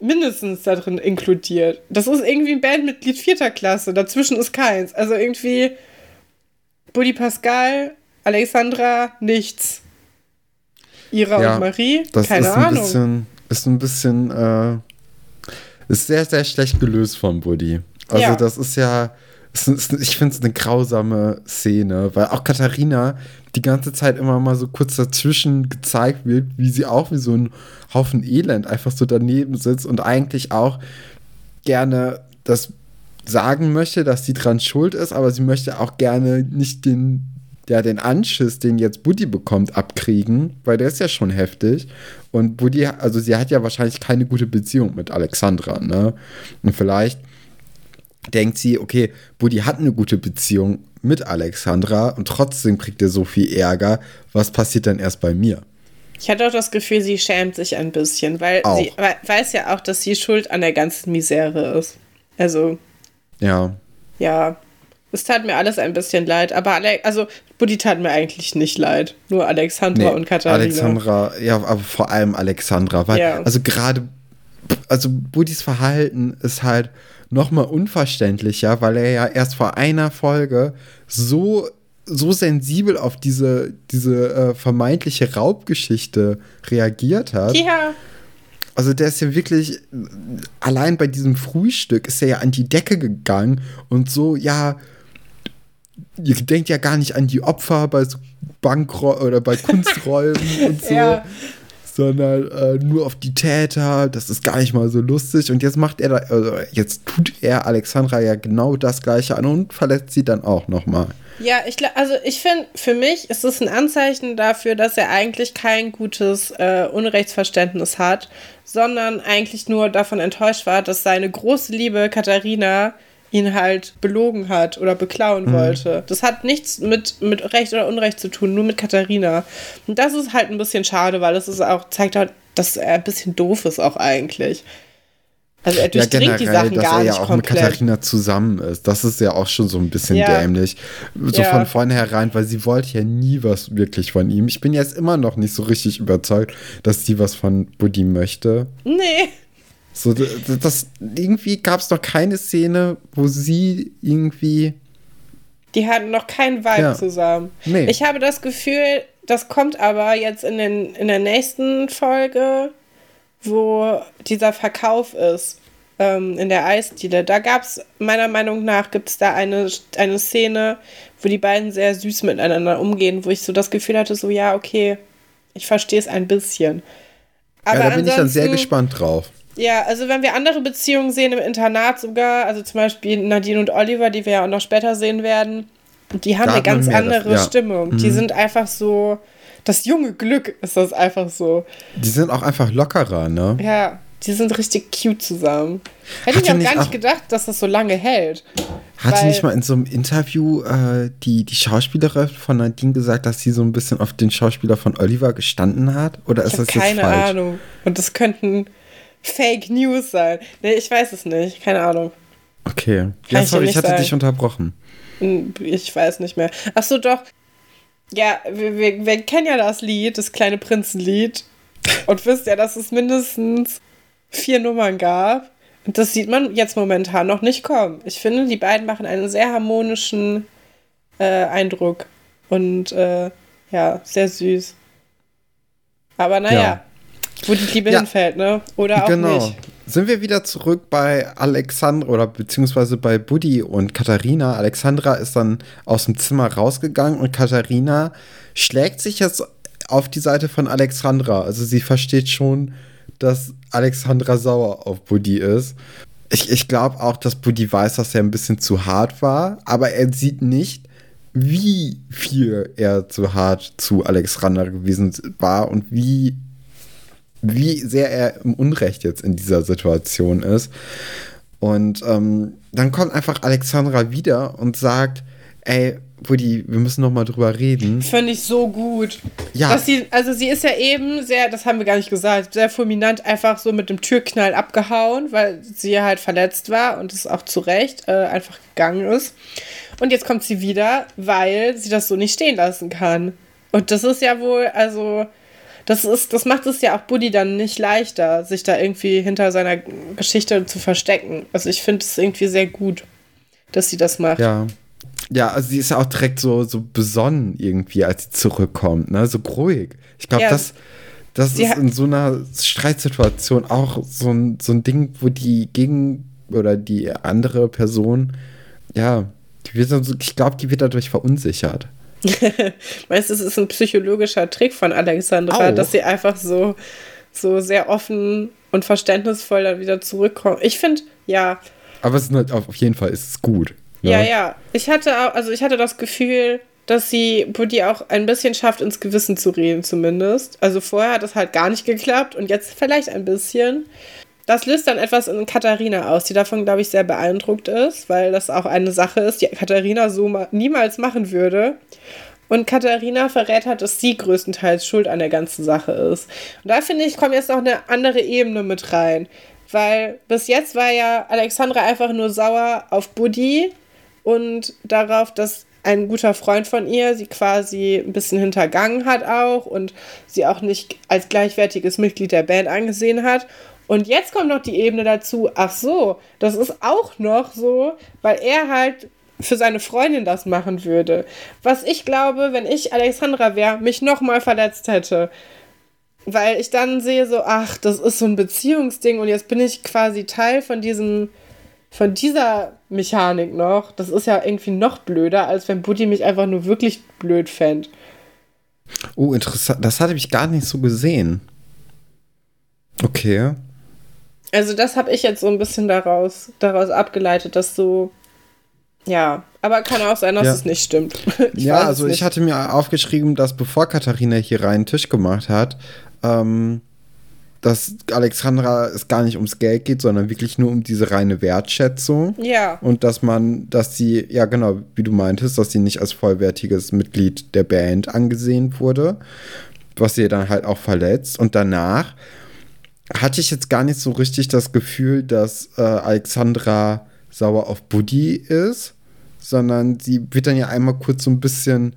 B: mindestens da drin inkludiert. Das ist irgendwie ein Bandmitglied vierter Klasse. Dazwischen ist keins. Also irgendwie Buddy Pascal, Alexandra, nichts. Ira ja, und Marie,
A: das
B: keine
A: ist
B: Ahnung.
A: Bisschen, ist ein bisschen, äh, ist sehr, sehr schlecht gelöst von Buddy. Also ja. das ist ja, ich finde es eine grausame Szene, weil auch Katharina die ganze Zeit immer mal so kurz dazwischen gezeigt wird, wie sie auch wie so ein Haufen Elend einfach so daneben sitzt und eigentlich auch gerne das sagen möchte, dass sie dran schuld ist, aber sie möchte auch gerne nicht den, ja, den Anschiss, den jetzt Buddy bekommt, abkriegen, weil der ist ja schon heftig. Und Buddy, also sie hat ja wahrscheinlich keine gute Beziehung mit Alexandra, ne? Und vielleicht denkt sie, okay, Buddy hat eine gute Beziehung mit Alexandra und trotzdem kriegt er so viel Ärger. Was passiert dann erst bei mir?
B: Ich hatte auch das Gefühl, sie schämt sich ein bisschen, weil auch. sie weiß ja auch, dass sie schuld an der ganzen Misere ist. Also.
A: Ja.
B: Ja. Es tat mir alles ein bisschen leid, aber Ale also Buddy tat mir eigentlich nicht leid. Nur Alexandra nee, und Katharina.
A: Alexandra, ja, aber vor allem Alexandra, weil, ja. also gerade, also Buddys Verhalten ist halt, noch mal unverständlicher, weil er ja erst vor einer Folge so so sensibel auf diese, diese äh, vermeintliche Raubgeschichte reagiert hat.
B: Ja.
A: Also der ist ja wirklich, allein bei diesem Frühstück ist er ja an die Decke gegangen und so, ja, ihr denkt ja gar nicht an die Opfer bei so Bankro oder bei Kunsträumen und so. Ja sondern äh, nur auf die Täter. Das ist gar nicht mal so lustig. Und jetzt macht er da, also jetzt tut er Alexandra ja genau das Gleiche an und verletzt sie dann auch nochmal.
B: Ja, ich also ich finde, für mich ist es ein Anzeichen dafür, dass er eigentlich kein gutes äh, Unrechtsverständnis hat, sondern eigentlich nur davon enttäuscht war, dass seine große Liebe Katharina ihn halt belogen hat oder beklauen mhm. wollte. Das hat nichts mit, mit Recht oder Unrecht zu tun, nur mit Katharina. Und das ist halt ein bisschen schade, weil es ist auch, zeigt halt, dass er ein bisschen doof ist auch eigentlich. Also er durchdringt ja, generell, die Sachen dass gar er ja auch komplett. mit
A: Katharina zusammen ist. Das ist ja auch schon so ein bisschen ja. dämlich. So ja. von vornherein, weil sie wollte ja nie was wirklich von ihm. Ich bin jetzt immer noch nicht so richtig überzeugt, dass sie was von Buddy möchte.
B: Nee.
A: So, das, irgendwie gab es doch keine Szene, wo sie irgendwie
B: Die hatten noch keinen Vibe
A: Ja.
B: zusammen.
A: Nee.
B: Ich habe das Gefühl, das kommt aber jetzt in, den, in der nächsten Folge, wo dieser Verkauf ist, ähm, in der Eisdiele. Da gab es, meiner Meinung nach, gibt es da eine, eine Szene, wo die beiden sehr süß miteinander umgehen, wo ich so das Gefühl hatte, so, ja, okay, ich verstehe es ein bisschen. Aber
A: ja, da bin ich dann sehr gespannt drauf.
B: Ja, also wenn wir andere Beziehungen sehen im Internat sogar, also zum Beispiel Nadine und Oliver, die wir ja auch noch später sehen werden, die haben
A: Da
B: eine ganz
A: mehr das-
B: andere
A: ja.
B: Stimmung. Die sind einfach so, das junge Glück ist das einfach so.
A: Die sind auch einfach lockerer, ne?
B: Ja, die sind richtig cute zusammen. Hätte ich auch gar nicht
A: auch-
B: gedacht, dass das so lange hält.
A: Hatte nicht mal in so einem Interview äh, die, die Schauspielerin von Nadine gesagt, dass sie so ein bisschen auf den Schauspieler von Oliver gestanden hat? Oder ist das jetzt
B: keine
A: falsch?
B: Ahnung. Und das könnten Fake News sein. Nee, ich weiß es nicht. Keine Ahnung.
A: Okay.
B: Kann
A: Ja,
B: ich
A: sorry, ich hatte
B: sagen.
A: dich unterbrochen.
B: Hm, Ich weiß nicht mehr. Ach so, doch. Ja, wir, wir, wir kennen ja das Lied, das kleine Prinzenlied. Und wisst ja, dass es mindestens vier Nummern gab. Und das sieht man jetzt momentan noch nicht kommen. Ich finde, die beiden machen einen sehr harmonischen äh, Eindruck. Und äh, ja, sehr süß. Aber naja,
A: Ja.
B: Wo die Liebe
A: Ja.
B: hinfällt, ne? Oder auch
A: genau.
B: nicht.
A: Sind wir wieder zurück bei Alexandra oder beziehungsweise bei Buddy und Katharina. Alexandra ist dann aus dem Zimmer rausgegangen und Katharina schlägt sich jetzt auf die Seite von Alexandra. Also sie versteht schon, dass Alexandra sauer auf Buddy ist. Ich, ich glaube auch, dass Buddy weiß, dass er ein bisschen zu hart war, aber er sieht nicht, wie viel er zu hart zu Alexandra gewesen war und wie wie sehr er im Unrecht jetzt in dieser Situation ist. Und ähm, dann kommt einfach Alexandra wieder und sagt, ey, Buddy, wir müssen noch mal drüber reden.
B: Finde ich so gut.
A: Ja.
B: Dass sie, also sie ist ja eben sehr, das haben wir gar nicht gesagt, sehr fulminant einfach so mit dem Türknall abgehauen, weil sie halt verletzt war und es auch zu Recht äh, einfach gegangen ist. Und jetzt kommt sie wieder, weil sie das so nicht stehen lassen kann. Und das ist ja wohl, also, das ist, das macht es ja auch Buddy dann nicht leichter, sich da irgendwie hinter seiner Geschichte zu verstecken. Also ich finde es irgendwie sehr gut, dass sie das macht.
A: Ja. Ja, also sie ist ja auch direkt so, so besonnen irgendwie, als sie zurückkommt, ne? So ruhig. Ich glaube,
B: Ja.
A: das, das
B: Sie
A: ist in so einer Streitsituation auch so ein, so ein Ding, wo die gegen oder die andere Person, ja, die wird ich glaube, die wird dadurch verunsichert.
B: Weißt du, es ist ein psychologischer Trick von Alexandra,
A: Auch.
B: dass sie einfach so, so sehr offen und verständnisvoll dann wieder zurückkommt. Ich finde, ja,
A: Aber es ist halt auf jeden Fall ist es gut. ne?
B: ja, ja. Ich hatte also ich hatte das Gefühl, dass sie Buddy auch ein bisschen schafft, ins Gewissen zu reden, zumindest. Also vorher hat das halt gar nicht geklappt und jetzt vielleicht ein bisschen. Das löst dann etwas in Katharina aus, die davon, glaube ich, sehr beeindruckt ist, weil das auch eine Sache ist, die Katharina so ma niemals machen würde. Und Katharina verrät hat, dass sie größtenteils schuld an der ganzen Sache ist. Und da finde ich, kommt jetzt noch eine andere Ebene mit rein. Weil bis jetzt war ja Alexandra einfach nur sauer auf Buddy und darauf, dass ein guter Freund von ihr sie quasi ein bisschen hintergangen hat auch und sie auch nicht als gleichwertiges Mitglied der Band angesehen hat. Und jetzt kommt noch die Ebene dazu, ach so, das ist auch noch so, weil er halt für seine Freundin das machen würde. Was ich glaube, wenn ich Alexandra wäre, mich nochmal verletzt hätte. Weil ich dann sehe so, ach, das ist so ein Beziehungsding und jetzt bin ich quasi Teil von diesem, von dieser Mechanik noch. Das ist ja irgendwie noch blöder, als wenn Buddy mich einfach nur wirklich blöd fände.
A: Oh, interessant. Das hatte ich gar nicht so gesehen. Okay.
B: Also das habe ich jetzt so ein bisschen daraus, daraus abgeleitet, dass so, ja, aber kann auch sein, dass
A: Ja.
B: es nicht stimmt. Ich
A: ja, also ich hatte mir aufgeschrieben, dass bevor Katharina hier rein Tisch gemacht hat, ähm, dass Alexandra es gar nicht ums Geld geht, sondern wirklich nur um diese reine Wertschätzung.
B: Ja,
A: Und dass man, dass sie, ja genau, wie du meintest, dass sie nicht als vollwertiges Mitglied der Band angesehen wurde, was sie dann halt auch verletzt. Und danach hatte ich jetzt gar nicht so richtig das Gefühl, dass äh, Alexandra sauer auf Buddy ist, sondern sie wird dann ja einmal kurz so ein bisschen,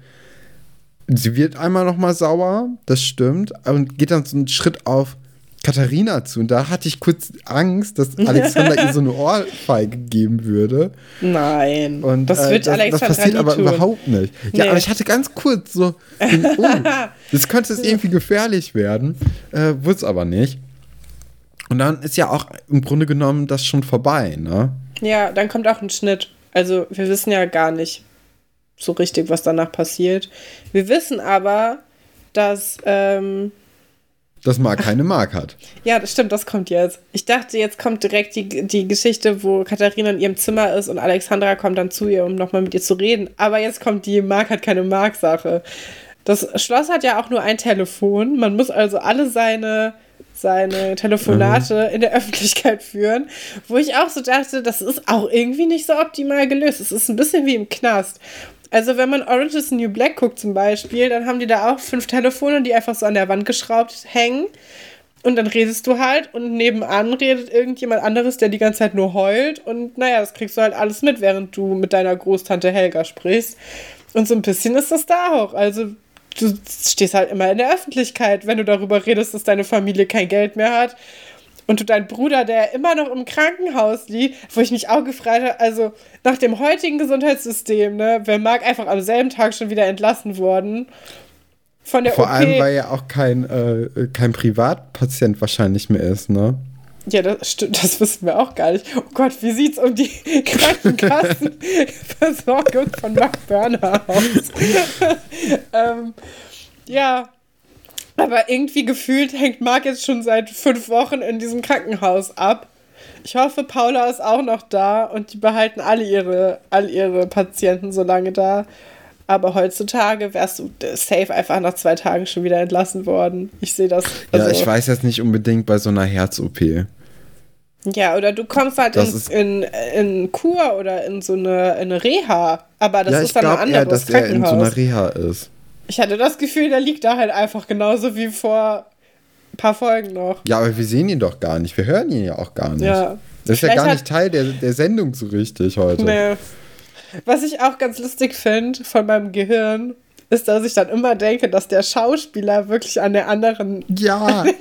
A: sie wird einmal noch mal sauer, das stimmt, und geht dann so einen Schritt auf Katharina zu. Und da hatte ich kurz Angst, dass Alexander ihr so eine Ohrfeige geben würde.
B: Nein.
A: Und
B: das
A: äh,
B: wird
A: das,
B: Alexandra
A: das passiert aber
B: tun.
A: überhaupt nicht. Ja,
B: Nee.
A: aber ich hatte ganz kurz so, oh, das könnte es irgendwie gefährlich werden. Äh, Wurde es aber nicht. Und dann ist ja auch im Grunde genommen das schon vorbei, ne?
B: Ja, dann kommt auch ein Schnitt. Also wir wissen ja gar nicht so richtig, was danach passiert. Wir wissen aber, dass, ähm,
A: Dass Marc keine Mark hat.
B: ja, das stimmt, das kommt jetzt. Ich dachte, jetzt kommt direkt die, die Geschichte, wo Katharina in ihrem Zimmer ist und Alexandra kommt dann zu ihr, um nochmal mit ihr zu reden. Aber jetzt kommt die Mark hat keine Mark-Sache. Das Schloss hat ja auch nur ein Telefon. Man muss also alle seine, seine Telefonate in der Öffentlichkeit führen. Wo ich auch so dachte, das ist auch irgendwie nicht so optimal gelöst. Es ist ein bisschen wie im Knast. Also wenn man Orange is the New Black guckt zum Beispiel, dann haben die da auch fünf Telefone, die einfach so an der Wand geschraubt hängen. Und dann redest du halt und nebenan redet irgendjemand anderes, der die ganze Zeit nur heult. Und naja, das kriegst du halt alles mit, während du mit deiner Großtante Helga sprichst. Und so ein bisschen ist das da auch. Also du stehst halt immer in der Öffentlichkeit, wenn du darüber redest, dass deine Familie kein Geld mehr hat. Und du dein Bruder, der immer noch im Krankenhaus liegt, wo ich mich auch gefragt habe, also nach dem heutigen Gesundheitssystem, ne, wäre Marc einfach am selben Tag schon wieder entlassen worden. Von der
A: Vor
B: OP.
A: allem, weil er auch kein, äh, kein Privatpatient wahrscheinlich mehr ist, ne?
B: Ja, das stimmt, das wissen wir auch gar nicht. Oh Gott, wie sieht's um die Krankenkassenversorgung von Mark Börner aus? ähm, ja, aber irgendwie gefühlt hängt Marc jetzt schon seit fünf Wochen in diesem Krankenhaus ab. Ich hoffe, Paula ist auch noch da und die behalten alle ihre, all ihre Patienten so lange da. Aber heutzutage wärst du safe einfach nach zwei Tagen schon wieder entlassen worden. Ich sehe das.
A: Ja,
B: also-
A: ich weiß jetzt nicht unbedingt bei so einer Herz-OP.
B: Ja, oder du kommst halt in,
A: ist-
B: in, in Kur oder in so eine, in eine Reha. Aber das
A: ja,
B: ist dann ein
A: glaube eher,
B: anderes
A: dass er in so
B: Krankenhaus.
A: einer Reha ist.
B: ich hatte das Gefühl, der liegt da halt einfach genauso wie vor ein paar Folgen noch.
A: Ja, aber wir sehen ihn doch gar nicht. Wir hören ihn ja auch gar nicht.
B: Ja.
A: Das ist ja
B: Vielleicht
A: gar
B: hat-
A: nicht Teil der, der Sendung so richtig heute.
B: Nee. Was ich auch ganz lustig finde von meinem Gehirn, ist, dass ich dann immer denke, dass der Schauspieler wirklich an der anderen
A: Ja,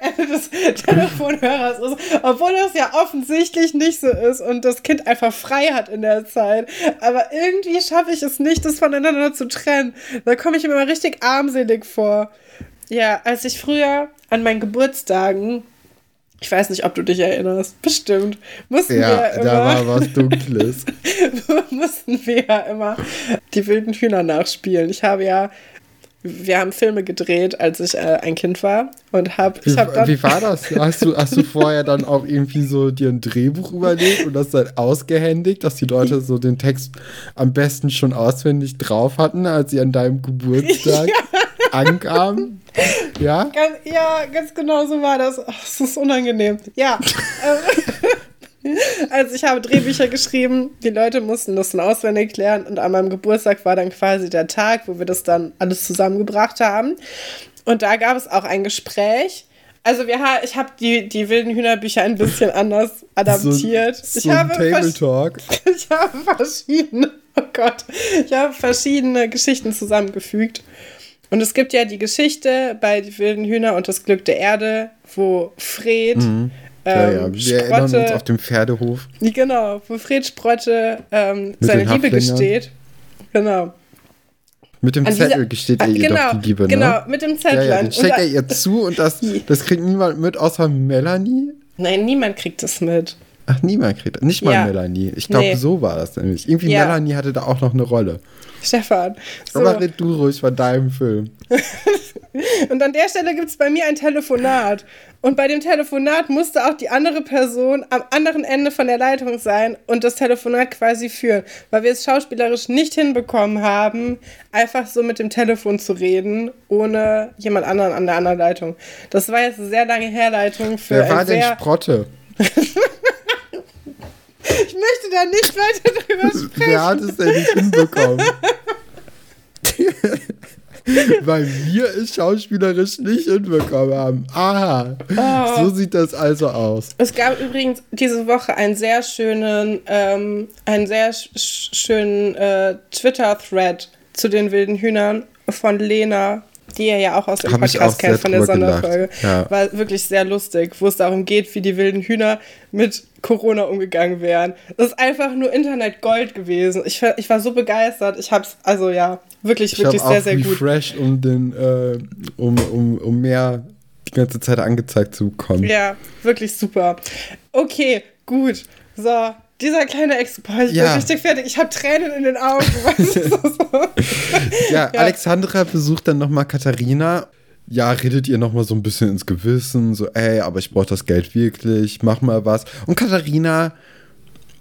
B: Ende des Telefonhörers ist, obwohl das ja offensichtlich nicht so ist und das Kind einfach frei hat in der Zeit. Aber irgendwie schaffe ich es nicht, das voneinander zu trennen. Da komme ich mir immer richtig armselig vor. Ja, als ich früher an meinen Geburtstagen, ich weiß nicht, ob du dich erinnerst, bestimmt, mussten
A: ja,
B: wir immer
A: da war was Dunkles.
B: mussten wir ja immer die wilden Hühner nachspielen. Ich habe ja, wir haben Filme gedreht, als ich äh, ein Kind war und habe,
A: Wie,
B: ich habe dann,
A: wie war das? Hast du, hast du vorher dann auch irgendwie so dir ein Drehbuch überlegt und das dann ausgehändigt, dass die Leute so den Text am besten schon auswendig drauf hatten, als sie an deinem Geburtstag ankamen? Ja?
B: ganz, ja, ganz genau so war das. Ach, das ist unangenehm. Ja. ähm, Also ich habe Drehbücher geschrieben, die Leute mussten das dann auswendig lernen und an meinem Geburtstag war dann quasi der Tag, wo wir das dann alles zusammengebracht haben. Und da gab es auch ein Gespräch. Also wir ich habe die, die wilden Hühnerbücher ein bisschen anders adaptiert.
A: So,
B: ich,
A: so ein
B: habe
A: Table Talk.
B: ich habe verschiedene, oh Gott, ich habe verschiedene Geschichten zusammengefügt. Und es gibt ja die Geschichte bei die wilden Hühner und das Glück der Erde, wo Fred
A: Mhm. Ja, ja,
B: ähm,
A: wir erinnern uns
B: Sprotte,
A: auf dem Pferdehof.
B: genau, wo Fred Sprotte ähm, seine Liebe gesteht. Genau.
A: Mit dem
B: An dieser-
A: Zettel gesteht er
B: Ah,
A: ihr
B: genau,
A: doch die Liebe,
B: genau,
A: ne?
B: mit dem
A: Ja,
B: Zettel.
A: ja, steckt
B: da-
A: er ihr zu und das, das kriegt niemand mit, außer Melanie.
B: Nein, niemand kriegt das mit.
A: Ach, niemand kriegt das. Nicht mal
B: Ja.
A: Melanie. Ich glaube,
B: Nee.
A: so war das nämlich. Irgendwie
B: Ja.
A: Melanie hatte da auch noch eine Rolle.
B: Stefan. So.
A: Aber red du ruhig von deinem Film.
B: Und an der Stelle gibt es bei mir ein Telefonat. Und bei dem Telefonat musste auch die andere Person am anderen Ende von der Leitung sein und das Telefonat quasi führen. Weil wir es schauspielerisch nicht hinbekommen haben, einfach so mit dem Telefon zu reden, ohne jemand anderen an der anderen Leitung. Das war jetzt eine sehr lange Herleitung für
A: Wer war denn
B: sehr...
A: Sprotte?
B: Ich möchte da nicht weiter drüber sprechen.
A: Wer hat es denn nicht hinbekommen? Weil wir es schauspielerisch nicht hinbekommen haben. Aha.
B: Oh.
A: So sieht das also aus.
B: Es gab übrigens diese Woche einen sehr schönen, ähm, einen sehr sch sch- schönen äh, Twitter-Thread zu den wilden Hühnern von Lena die ihr ja auch aus dem
A: Hab ich
B: Podcast kennt von der Sonderfolge.
A: ja.
B: War wirklich sehr lustig, wo es darum geht, wie die wilden Hühner mit Corona umgegangen wären. Das ist einfach nur Internet Gold gewesen. Ich, war- ich war so begeistert. Ich hab's, also ja, wirklich,
A: Ich
B: wirklich sehr, sehr gut.
A: refreshed, um, den, äh, um, um, um mehr die ganze Zeit angezeigt zu bekommen.
B: Ja, wirklich super. Okay, gut. So, dieser kleine Expo, ich
A: Ja.
B: bin richtig fertig. Ich habe Tränen in den Augen. weißt du, so.
A: Ja,
B: Ja.
A: Alexandra besucht dann nochmal Katharina. Ja, redet ihr nochmal so ein bisschen ins Gewissen, so, ey, aber ich brauche das Geld wirklich, mach mal was. Und Katharina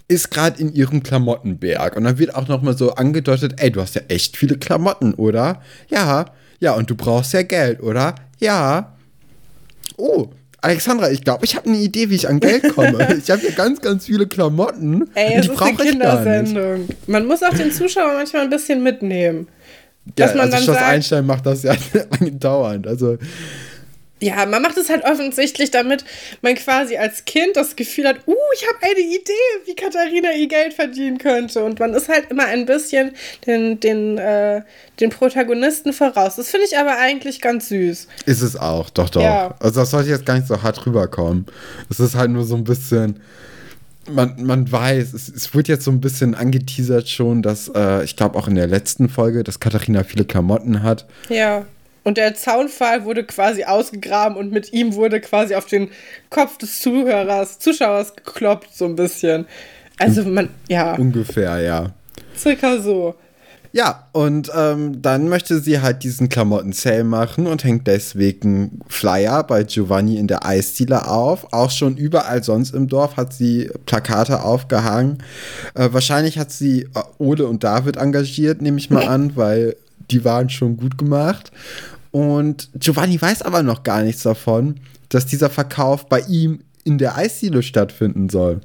A: ist gerade in ihrem Klamottenberg. Und dann wird auch nochmal so angedeutet, ey, du hast ja echt viele Klamotten, oder? Ja, ja, und du brauchst ja Geld, oder? Ja. Oh, Alexandra, ich glaube, ich habe eine Idee, wie ich an Geld komme. ich habe hier ganz, ganz viele Klamotten.
B: Ey, es
A: die
B: ist eine. Kindersendung. Man muss auch den Zuschauer manchmal ein bisschen mitnehmen.
A: Ja,
B: Dass man
A: also
B: dann
A: Schloss
B: sagt-
A: Einstein macht das ja dauernd. Also,
B: Ja, man macht es halt offensichtlich, damit man quasi als Kind das Gefühl hat, uh, ich habe eine Idee, wie Katharina ihr Geld verdienen könnte. Und man ist halt immer ein bisschen den, den, äh, den Protagonisten voraus. Das finde ich aber eigentlich ganz süß.
A: Ist es auch, doch, doch.
B: Ja.
A: Also das sollte jetzt gar nicht so hart rüberkommen. Es ist halt nur so ein bisschen, man, man weiß, es, es wird jetzt so ein bisschen angeteasert schon, dass, äh, ich glaube auch in der letzten Folge, dass Katharina viele Klamotten hat.
B: Ja. Und der Zaunpfahl wurde quasi ausgegraben und mit ihm wurde quasi auf den Kopf des Zuhörers, Zuschauers gekloppt, so ein bisschen. Also man, ja,
A: Ungefähr, ja.
B: circa so.
A: Ja, und ähm, dann möchte sie halt diesen Klamotten-Sale machen und hängt deswegen Flyer bei Giovanni in der Eisdiele auf. Auch schon überall sonst im Dorf hat sie Plakate aufgehangen. Äh, wahrscheinlich hat sie äh, Ole und David engagiert, nehme ich mal an, weil die waren schon gut gemacht. Und Giovanni weiß aber noch gar nichts davon, dass dieser Verkauf bei ihm in der Eisdiele stattfinden soll.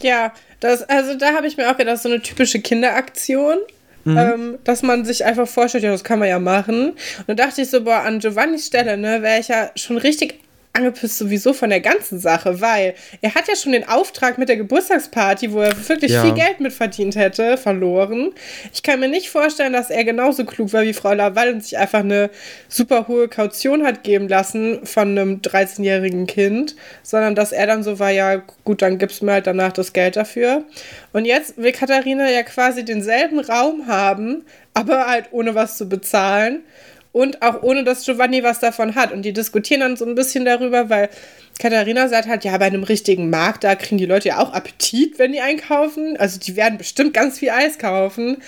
B: Ja, das, also da habe ich mir auch gedacht, so eine typische Kinderaktion. Ähm, dass man sich einfach vorstellt, ja, das kann man ja machen. Und dann dachte ich so, boah, an Giovannis Stelle, ne, wäre ich ja schon richtig angepisst sowieso von der ganzen Sache, weil er hat ja schon den Auftrag mit der Geburtstagsparty, wo er wirklich
A: Ja.
B: viel Geld mit verdient hätte, verloren. Ich kann mir nicht vorstellen, dass er genauso klug war wie Frau Laval und sich einfach eine super hohe Kaution hat geben lassen von einem 13-jährigen Kind, sondern dass er dann so war, ja gut, dann gibst du mir halt danach das Geld dafür. Und jetzt will Katharina ja quasi denselben Raum haben, aber halt ohne was zu bezahlen. Und auch ohne, dass Giovanni was davon hat. Und die diskutieren dann so ein bisschen darüber, weil Katharina sagt halt, ja, bei einem richtigen Markt, da kriegen die Leute ja auch Appetit, wenn die einkaufen. Also die werden bestimmt ganz viel Eis kaufen.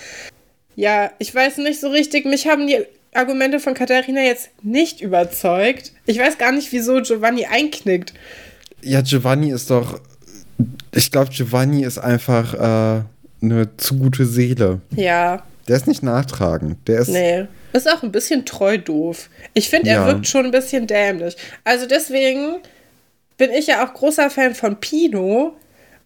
B: Ja, ich weiß nicht so richtig, mich haben die Argumente von Katharina jetzt nicht überzeugt. Ich weiß gar nicht, wieso Giovanni einknickt.
A: Ja, Giovanni ist doch. Ich glaube, Giovanni ist einfach äh, eine zu gute Seele.
B: Ja,
A: Der ist nicht nachtragend. Der ist.
B: nee. Ist auch ein bisschen treu doof. Ich finde, er
A: Ja.
B: wirkt schon ein bisschen dämlich. Also deswegen bin ich ja auch großer Fan von Pino,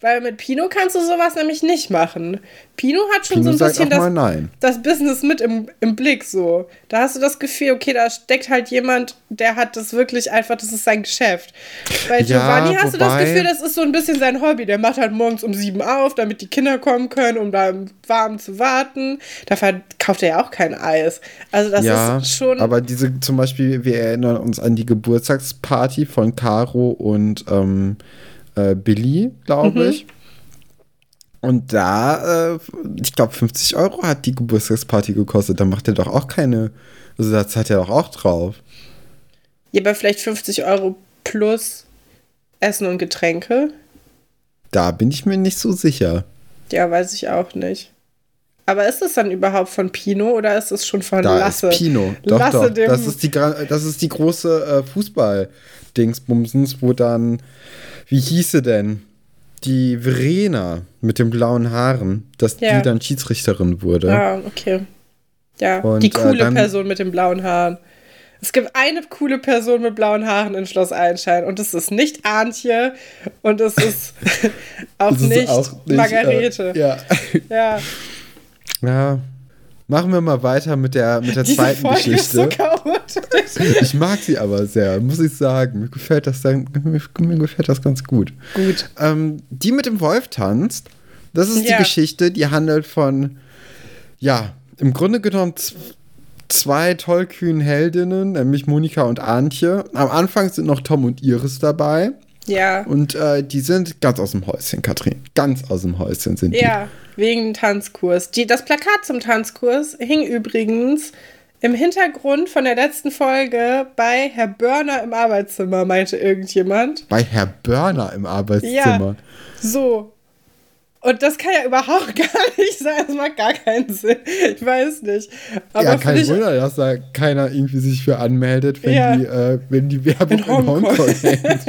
B: weil mit Pino kannst du sowas nämlich nicht machen. Pino hat schon
A: Pino
B: so ein bisschen das, das Business mit im, im Blick so. Da hast du das Gefühl, okay, da steckt halt jemand, der hat das wirklich einfach, das ist sein Geschäft. Bei
A: Ja,
B: Giovanni hast du das Gefühl, das ist so ein bisschen sein Hobby. Der macht halt morgens um sieben auf, damit die Kinder kommen können, um da im Warmen zu warten. Da verkauft er ja auch kein Eis. Also das
A: ja,
B: ist schon.
A: aber diese zum Beispiel, wir erinnern uns an die Geburtstagsparty von Caro und ähm, äh, Billy, glaube
B: Mhm.
A: ich. Und da, äh, ich glaube, 50 Euro hat die Geburtstagsparty gekostet. Da macht er doch auch keine. Also da zahlt er doch auch drauf.
B: ja, aber vielleicht 50 Euro plus Essen und Getränke.
A: Da bin ich mir nicht so sicher.
B: Ja, weiß ich auch nicht. Aber ist es dann überhaupt von Pino oder ist es schon von
A: Da
B: Lasse?
A: ist Pino. Doch,
B: Lasse
A: doch.
B: dem-
A: Das ist die, das ist die große äh, Fußball-Dingsbumsens, wo dann, wie hieße denn? Die Verena mit den blauen Haaren, dass
B: Ja.
A: die dann Schiedsrichterin wurde.
B: Ah, okay. Ja,
A: Und,
B: die
A: äh,
B: coole
A: dann-
B: Person mit den blauen Haaren. Es gibt eine coole Person mit blauen Haaren in Schloss Einstein und es ist nicht Antje und es ist auch,
A: Das ist
B: nicht
A: auch nicht,
B: Margarete.
A: Äh, ja.
B: ja.
A: ja. Machen wir mal weiter mit der, mit der
B: Diese
A: zweiten
B: Folge ist so
A: Geschichte. Ich mag sie aber sehr, muss ich sagen. Mir gefällt das, dann, mir, mir gefällt das ganz gut.
B: Gut.
A: Ähm, die mit dem Wolf tanzt, das ist
B: Ja.
A: die Geschichte, die handelt von, ja, im Grunde genommen zwei tollkühnen Heldinnen, nämlich Monika und Antje. Am Anfang sind noch Tom und Iris dabei.
B: Ja.
A: Und äh, die sind ganz aus dem Häuschen, Katrin. Ganz aus dem Häuschen sind die.
B: Ja, wegen Tanzkurs. Die, das Plakat zum Tanzkurs hing übrigens im Hintergrund von der letzten Folge bei Herr Börner im Arbeitszimmer, meinte irgendjemand.
A: Bei Herr Börner im Arbeitszimmer.
B: Ja, so. Und das kann ja überhaupt gar nicht sein. Das macht gar keinen Sinn. Ich weiß nicht.
A: Aber ja, kein Wunder, dass da keiner irgendwie sich für anmeldet, wenn, ja. die, äh, wenn die Werbung in Hongkong, in Hongkong hängt.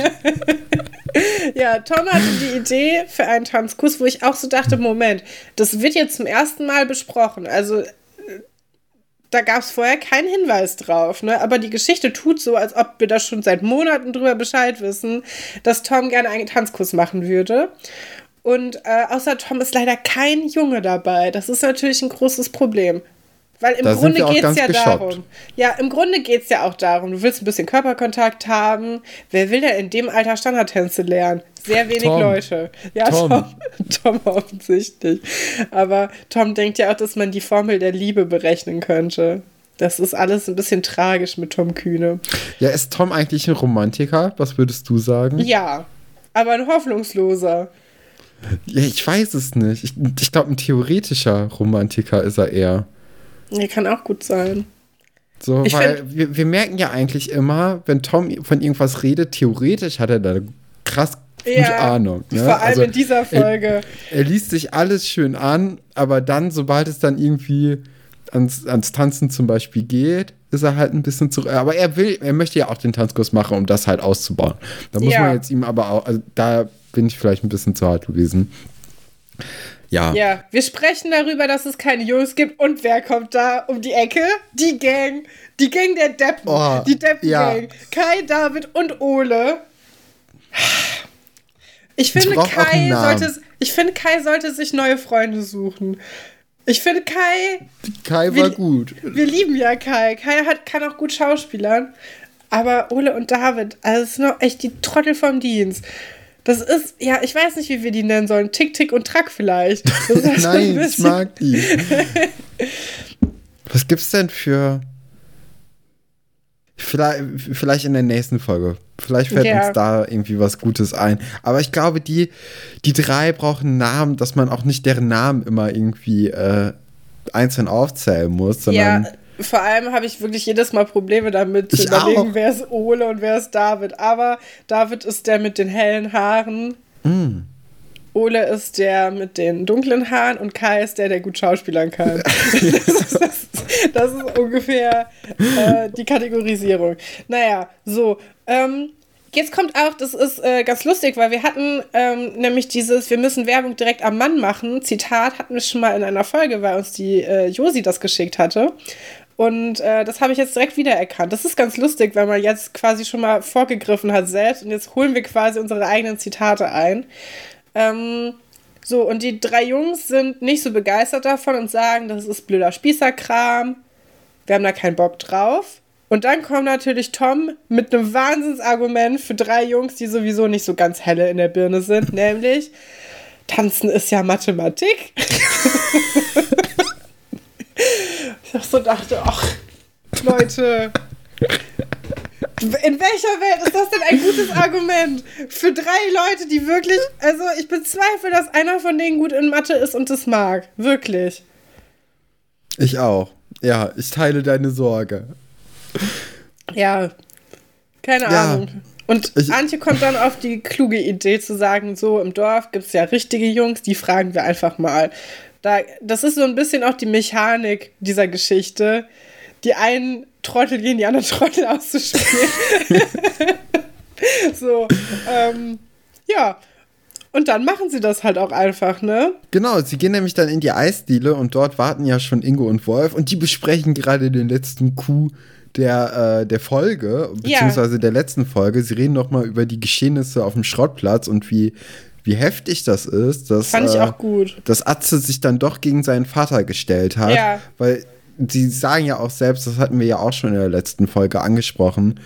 B: ja, Tom hatte die Idee für einen Tanzkurs, wo ich auch so dachte, Moment, das wird jetzt zum ersten Mal besprochen. Also da gab es vorher keinen Hinweis drauf, ne? Aber die Geschichte tut so, als ob wir da schon seit Monaten drüber Bescheid wissen, dass Tom gerne einen Tanzkurs machen würde. Und äh, außer Tom ist leider kein Junge dabei. Das ist natürlich ein großes Problem. Weil im da Grunde geht es ja geschockt. darum. Ja, im Grunde geht es ja auch darum. Du willst ein bisschen Körperkontakt haben. Wer will denn in dem Alter Standardtänze lernen? Sehr wenig Tom. Leute. Ja, Tom. Tom. Tom offensichtlich. Aber Tom denkt ja auch, dass man die Formel der Liebe berechnen könnte. Das ist alles ein bisschen tragisch mit Tom Kühne.
A: Ja, ist Tom eigentlich ein Romantiker? Was würdest du sagen?
B: Ja, aber ein hoffnungsloser.
A: Ja, ich weiß es nicht. Ich, ich glaube, ein theoretischer Romantiker ist er eher.
B: Ja, kann auch gut sein.
A: So, ich weil wir, wir merken ja eigentlich immer, wenn Tom von irgendwas redet, theoretisch hat er da krass gute ja, Ahnung. Ne?
B: Vor allem also, in dieser Folge.
A: Er, er, liest sich alles schön an, aber dann, sobald es dann irgendwie ans, ans Tanzen zum Beispiel geht, ist er halt ein bisschen zu. Aber er will, er möchte ja auch den Tanzkurs machen, um das halt auszubauen. Da muss ja. man jetzt ihm aber auch, also da bin ich vielleicht ein bisschen zu hart gewesen. Ja.
B: Ja, wir sprechen darüber, dass es keine Jungs gibt. Und wer kommt da um die Ecke? Die Gang. Die Gang der Deppen. Oh, die Deppen-Gang. Ja. Kai, David und Ole. Ich finde, Kai sollte, ich finde, Kai sollte sich neue Freunde suchen. Ich finde Kai.
A: Kai war wir, gut.
B: Wir lieben ja Kai. Kai hat, kann auch gut schauspielern. Aber Ole und David, also es sind noch echt die Trottel vom Dienst. Das ist, ja, ich weiß nicht, wie wir die nennen sollen. Tick, Tick und Track vielleicht.
A: Nein, ich mag die. Was gibt's denn für. Vielleicht, vielleicht in der nächsten Folge. Vielleicht fällt yeah. uns da irgendwie was Gutes ein. Aber ich glaube, die, die drei brauchen Namen, dass man auch nicht deren Namen immer irgendwie äh, einzeln aufzählen muss, sondern.
B: Ja vor allem habe ich wirklich jedes Mal Probleme damit zu überlegen, auch. wer ist Ole und wer ist David. Aber David ist der mit den hellen Haaren. Mm. Ole ist der mit den dunklen Haaren und Kai ist der, der gut schauspielern kann. das, ist, das, das, ist, ungefähr äh, die Kategorisierung. Naja, so. Ähm, Jetzt kommt auch, das ist äh, ganz lustig, weil wir hatten ähm, nämlich dieses, wir müssen Werbung direkt am Mann machen. Zitat hatten wir schon mal in einer Folge, weil uns die äh, Josi das geschickt hatte. Und äh, das habe ich jetzt direkt wiedererkannt. Das ist ganz lustig, weil man jetzt quasi schon mal vorgegriffen hat selbst und jetzt holen wir quasi unsere eigenen Zitate ein. Ähm, so, und die drei Jungs sind nicht so begeistert davon und sagen, das ist blöder Spießerkram. Wir haben da keinen Bock drauf. Und dann kommt natürlich Tom mit einem Wahnsinnsargument für drei Jungs, die sowieso nicht so ganz helle in der Birne sind, nämlich Tanzen ist ja Mathematik. ich auch so dachte, ach, Leute, in welcher Welt ist das denn ein gutes Argument? Für drei Leute, die wirklich, also ich bezweifle, dass einer von denen gut in Mathe ist und es mag. Wirklich.
A: Ich auch. Ja, ich teile deine Sorge.
B: Ja, keine ja. Ahnung. Und ich, Antje kommt dann auf die kluge Idee zu sagen, so im Dorf gibt es ja richtige Jungs, die fragen wir einfach mal. Da, das ist so ein bisschen auch die Mechanik dieser Geschichte. Die einen Trottel gehen die anderen Trottel auszuspielen. so, ähm, ja. Und dann machen sie das halt auch einfach, ne?
A: Genau, sie gehen nämlich dann in die Eisdiele und dort warten ja schon Ingo und Wolf und die besprechen gerade den letzten Coup der, äh, der Folge, beziehungsweise ja. der letzten Folge. Sie reden nochmal über die Geschehnisse auf dem Schrottplatz und wie wie heftig das ist, dass,
B: Fand ich äh, auch gut.
A: dass Atze sich dann doch gegen seinen Vater gestellt hat. Ja. Weil sie sagen ja auch selbst, das hatten wir ja auch schon in der letzten Folge angesprochen,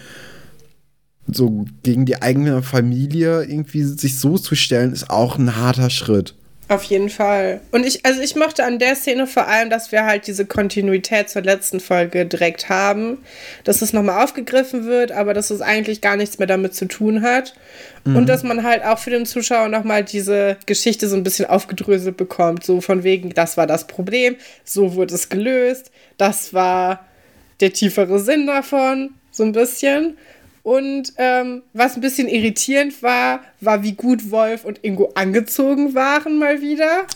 A: so gegen die eigene Familie irgendwie sich so zu stellen, ist auch ein harter Schritt.
B: Auf jeden Fall. Und ich, also ich mochte an der Szene vor allem, dass wir halt diese Kontinuität zur letzten Folge direkt haben, dass es nochmal aufgegriffen wird, aber dass es eigentlich gar nichts mehr damit zu tun hat. Mhm. Und dass man halt auch für den Zuschauer nochmal diese Geschichte so ein bisschen aufgedröselt bekommt. So von wegen, das war das Problem, so wurde es gelöst, das war der tiefere Sinn davon, so ein bisschen. Und ähm, was ein bisschen irritierend war, war, wie gut Wolf und Ingo angezogen waren mal wieder.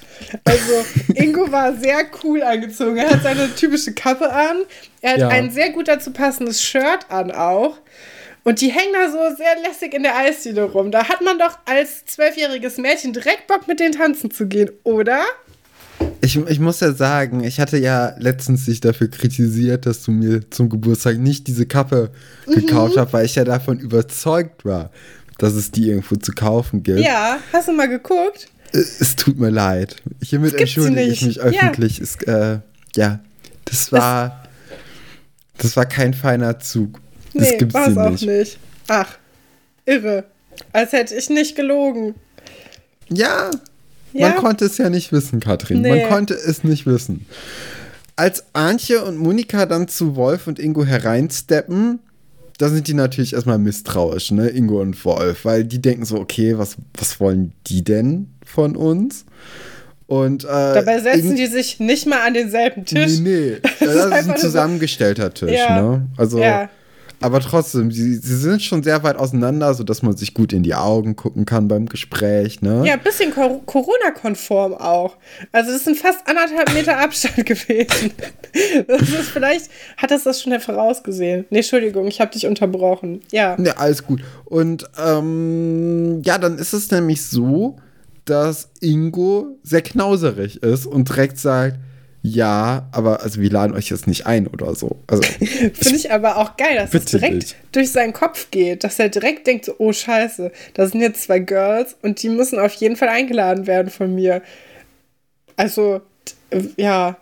B: Also Ingo war sehr cool angezogen. Er hat seine typische Kappe an. Er hat ja. ein sehr gut dazu passendes Shirt an auch. Und die hängen da so sehr lässig in der Eisdiele rum. Da hat man doch als zwölfjähriges Mädchen direkt Bock, mit denen tanzen zu gehen, oder?
A: Ich, ich muss ja sagen, ich hatte ja letztens dich dafür kritisiert, dass du mir zum Geburtstag nicht diese Kappe mhm. gekauft hast, weil ich ja davon überzeugt war, dass es die irgendwo zu kaufen gibt.
B: Ja, hast du mal geguckt?
A: Es, es tut mir leid. Hiermit entschuldige ich mich öffentlich. Ja. Es, äh, ja, das war, das war kein feiner Zug. Das
B: nee, gibt's war es auch nicht. Ach, irre. Als hätte ich nicht gelogen.
A: Ja, ja? Man konnte es ja nicht wissen, Katrin. Nee. Man konnte es nicht wissen. Als Antje und Monika dann zu Wolf und Ingo hereinsteppen, da sind die natürlich erstmal misstrauisch, ne, Ingo und Wolf, weil die denken so, okay, was, was wollen die denn von uns? Und, äh,
B: Dabei setzen die sich nicht mal an denselben Tisch.
A: Nee, nee. Das, das ist ein zusammengestellter Tisch, ja. ne? Also. Ja. Aber trotzdem, sie, sie sind schon sehr weit auseinander, sodass man sich gut in die Augen gucken kann beim Gespräch, ne?
B: Ja, ein bisschen Corona-konform auch. Also es sind fast anderthalb Meter Abstand gewesen. Das ist vielleicht, hat das das schon vorausgesehen? Nee, Entschuldigung, ich habe dich unterbrochen. Ja.
A: Ja, alles gut. Und ähm, ja, dann ist es nämlich so, dass Ingo sehr knauserig ist und direkt sagt, ja, aber also wir laden euch jetzt nicht ein oder so. Also,
B: Finde ich aber auch geil, dass es direkt nicht. durch seinen Kopf geht, dass er direkt denkt, so, oh scheiße, da sind jetzt zwei Girls und die müssen auf jeden Fall eingeladen werden von mir. Also, ja,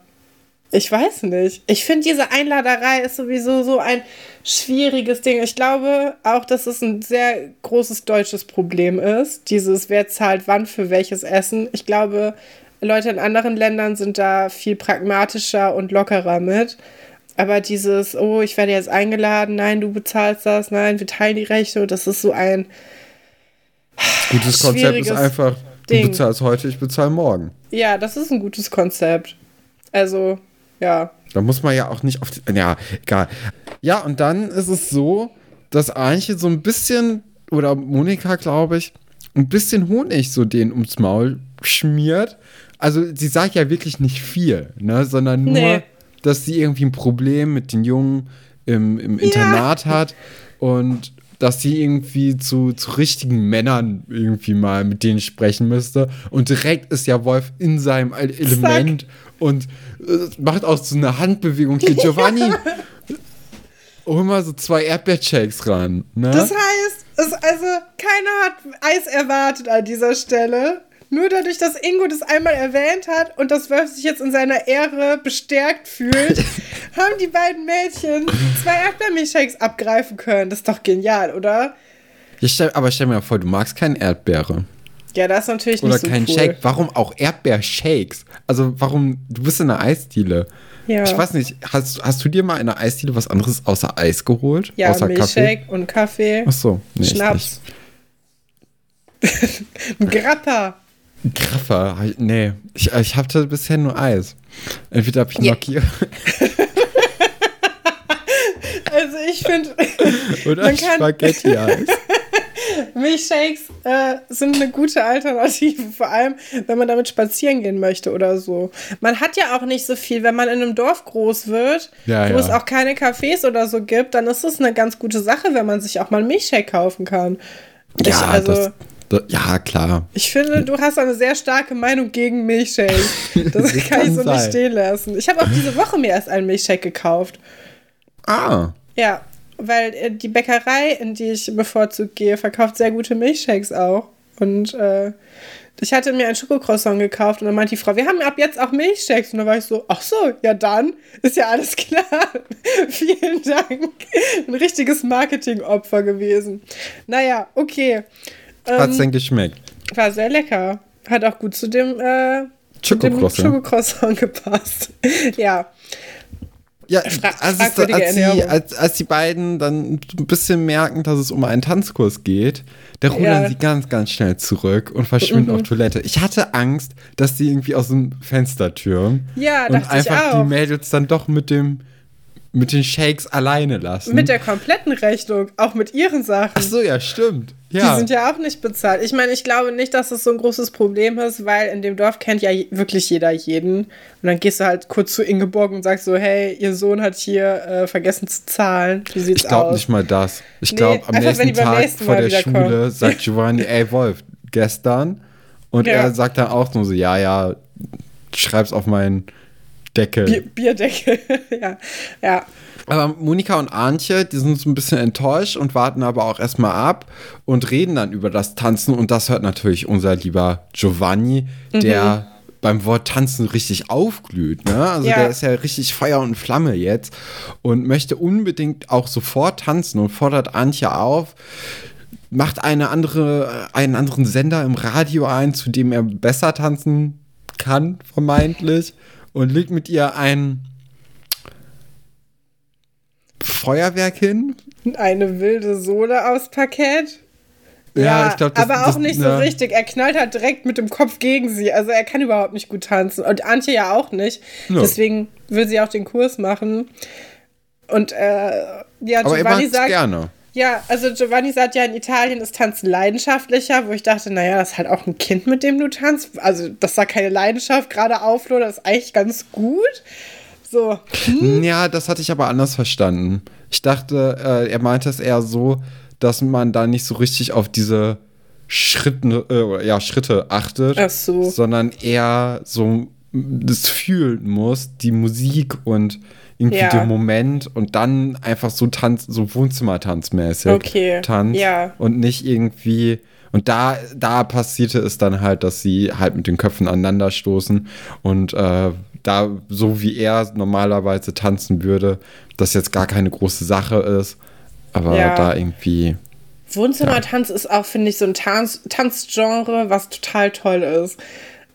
B: ich weiß nicht. Ich finde, diese Einladerei ist sowieso so ein schwieriges Ding. Ich glaube auch, dass es ein sehr großes deutsches Problem ist. Dieses, wer zahlt wann für welches Essen. Ich glaube, Leute in anderen Ländern sind da viel pragmatischer und lockerer mit. Aber dieses, oh, ich werde jetzt eingeladen, nein, du bezahlst das, nein, wir teilen die Rechnung, das ist so ein.
A: Gutes Konzept ist einfach, Ding. du bezahlst heute, ich bezahle morgen.
B: Ja, das ist ein gutes Konzept. Also, ja.
A: Da muss man ja auch nicht auf die. Ja, egal. Ja, und dann ist es so, dass Arnche so ein bisschen, oder Monika, glaube ich, ein bisschen Honig so den ums Maul schmiert also sie sagt ja wirklich nicht viel, ne, sondern nur, nee. dass sie irgendwie ein Problem mit den Jungen im, im Internat ja. hat und dass sie irgendwie zu, zu richtigen Männern irgendwie mal mit denen sprechen müsste. Und direkt ist ja Wolf in seinem Element Zack. und äh, macht auch so eine Handbewegung hier. Giovanni, hol mal so zwei Erdbeershakes ran. Ne?
B: Das heißt, es, also keiner hat Eis erwartet an dieser Stelle. Nur dadurch, dass Ingo das einmal erwähnt hat und das Wölf sich jetzt in seiner Ehre bestärkt fühlt, haben die beiden Mädchen zwei Erdbeermilchshakes abgreifen können. Das ist doch genial, oder?
A: Ja, stell, aber stell mir vor, du magst keine Erdbeere.
B: Ja, das ist natürlich
A: Oder
B: nicht so
A: kein
B: cool.
A: Shake. Warum auch Erdbeershakes? Also warum, du bist in einer Eisdiele. Ja. Ich weiß nicht, hast, hast du dir mal in einer Eisdiele was anderes außer Eis geholt?
B: Ja,
A: außer
B: Milchshake Kaffee? und Kaffee.
A: Ach so, nee,
B: Schnaps. Grappa.
A: Graffer? Nee, ich, ich hatte bisher nur Eis. Entweder Pinocchio.
B: also ich finde.
A: Oder Spaghetti-Eis.
B: Milchshakes äh, sind eine gute Alternative, vor allem wenn man damit spazieren gehen möchte oder so. Man hat ja auch nicht so viel, wenn man in einem Dorf groß wird, ja, wo ja. es auch keine Cafés oder so gibt, dann ist es eine ganz gute Sache, wenn man sich auch mal einen Milchshake kaufen kann.
A: Ja, ich, also, das, ja, klar.
B: Ich finde, du hast eine sehr starke Meinung gegen Milchshake. Das, das kann, ich so sein. nicht stehen lassen. Ich habe auch diese Woche mir erst einen Milchshake gekauft.
A: Ah.
B: Ja, weil äh, die Bäckerei, in die ich bevorzugt gehe, verkauft sehr gute Milchshakes auch. Und äh, ich hatte mir ein Schokocroissant gekauft und dann meinte die Frau, wir haben ab jetzt auch Milchshakes. Und dann war ich so, ach so, ja dann, ist ja alles klar. Vielen Dank. Ein richtiges Marketingopfer gewesen. Naja, okay.
A: Hat's ähm, denn geschmeckt?
B: War sehr lecker. Hat auch gut zu dem, äh.
A: Schokocroissant
B: gepasst. ja.
A: Ja, also als, die, als, als die beiden dann ein bisschen merken, dass es um einen Tanzkurs geht, da rudern ja. sie ganz, ganz schnell zurück und verschwinden mhm. auf Toilette. Ich hatte Angst, dass sie irgendwie aus dem Fenster türmen.
B: Ja,
A: und einfach die Mädels dann doch mit dem mit den Shakes alleine lassen.
B: Mit der kompletten Rechnung, auch mit ihren Sachen.
A: Ach so, ja, stimmt. Ja.
B: Die sind ja auch nicht bezahlt. Ich meine, ich glaube nicht, dass das so ein großes Problem ist, weil in dem Dorf kennt ja wirklich jeder jeden. Und dann gehst du halt kurz zu Ingeborg und sagst so, hey, ihr Sohn hat hier äh, vergessen zu zahlen. Wie sieht's
A: ich glaube nicht mal das. Ich nee, glaube, am nächsten Tag nächsten vor der Schule kommen. sagt Giovanni, ey Wolf, gestern. Und ja. er sagt dann auch nur so, ja, ja, schreib's auf meinen Deckel.
B: Bier, Bierdeckel, ja. ja.
A: Aber Monika und Antje, die sind so ein bisschen enttäuscht und warten aber auch erstmal ab und reden dann über das Tanzen. Und das hört natürlich unser lieber Giovanni, mhm. der beim Wort tanzen richtig aufglüht. Ne? Also ja. der ist ja richtig Feuer und Flamme jetzt und möchte unbedingt auch sofort tanzen und fordert Antje auf, macht eine andere, einen anderen Sender im Radio ein, zu dem er besser tanzen kann, vermeintlich, und legt mit ihr ein Feuerwerk hin.
B: Eine wilde Sohle aus Parkett. Ja, ja, ich glaube, das Aber auch das, nicht so ja. richtig. Er knallt halt direkt mit dem Kopf gegen sie. Also er kann überhaupt nicht gut tanzen. Und Antje ja auch nicht. Ja. Deswegen will sie auch den Kurs machen. Und äh, ja,
A: Giovanni sagt. gerne.
B: Ja, also Giovanni sagt ja, in Italien ist Tanzen leidenschaftlicher, wo ich dachte, naja, das ist halt auch ein Kind, mit dem du tanzt. Also, das war keine Leidenschaft, gerade Aufloh, das ist eigentlich ganz gut. So.
A: Hm? Ja, das hatte ich aber anders verstanden. Ich dachte, äh, er meinte es eher so, dass man da nicht so richtig auf diese Schritte, äh, ja, Schritte achtet,
B: Ach so.
A: sondern eher so das fühlen muss, die Musik und irgendwie ja. den Moment und dann einfach so Tanz, so Wohnzimmertanzmäßig
B: okay.
A: tanzt
B: ja.
A: und nicht irgendwie und da, da passierte es dann halt, dass sie halt mit den Köpfen aneinander stoßen und äh, da, so wie er normalerweise tanzen würde, das jetzt gar keine große Sache ist. Aber ja. da irgendwie.
B: Wohnzimmertanz ist auch, finde ich, so ein Tanz Tanzgenre, was total toll ist.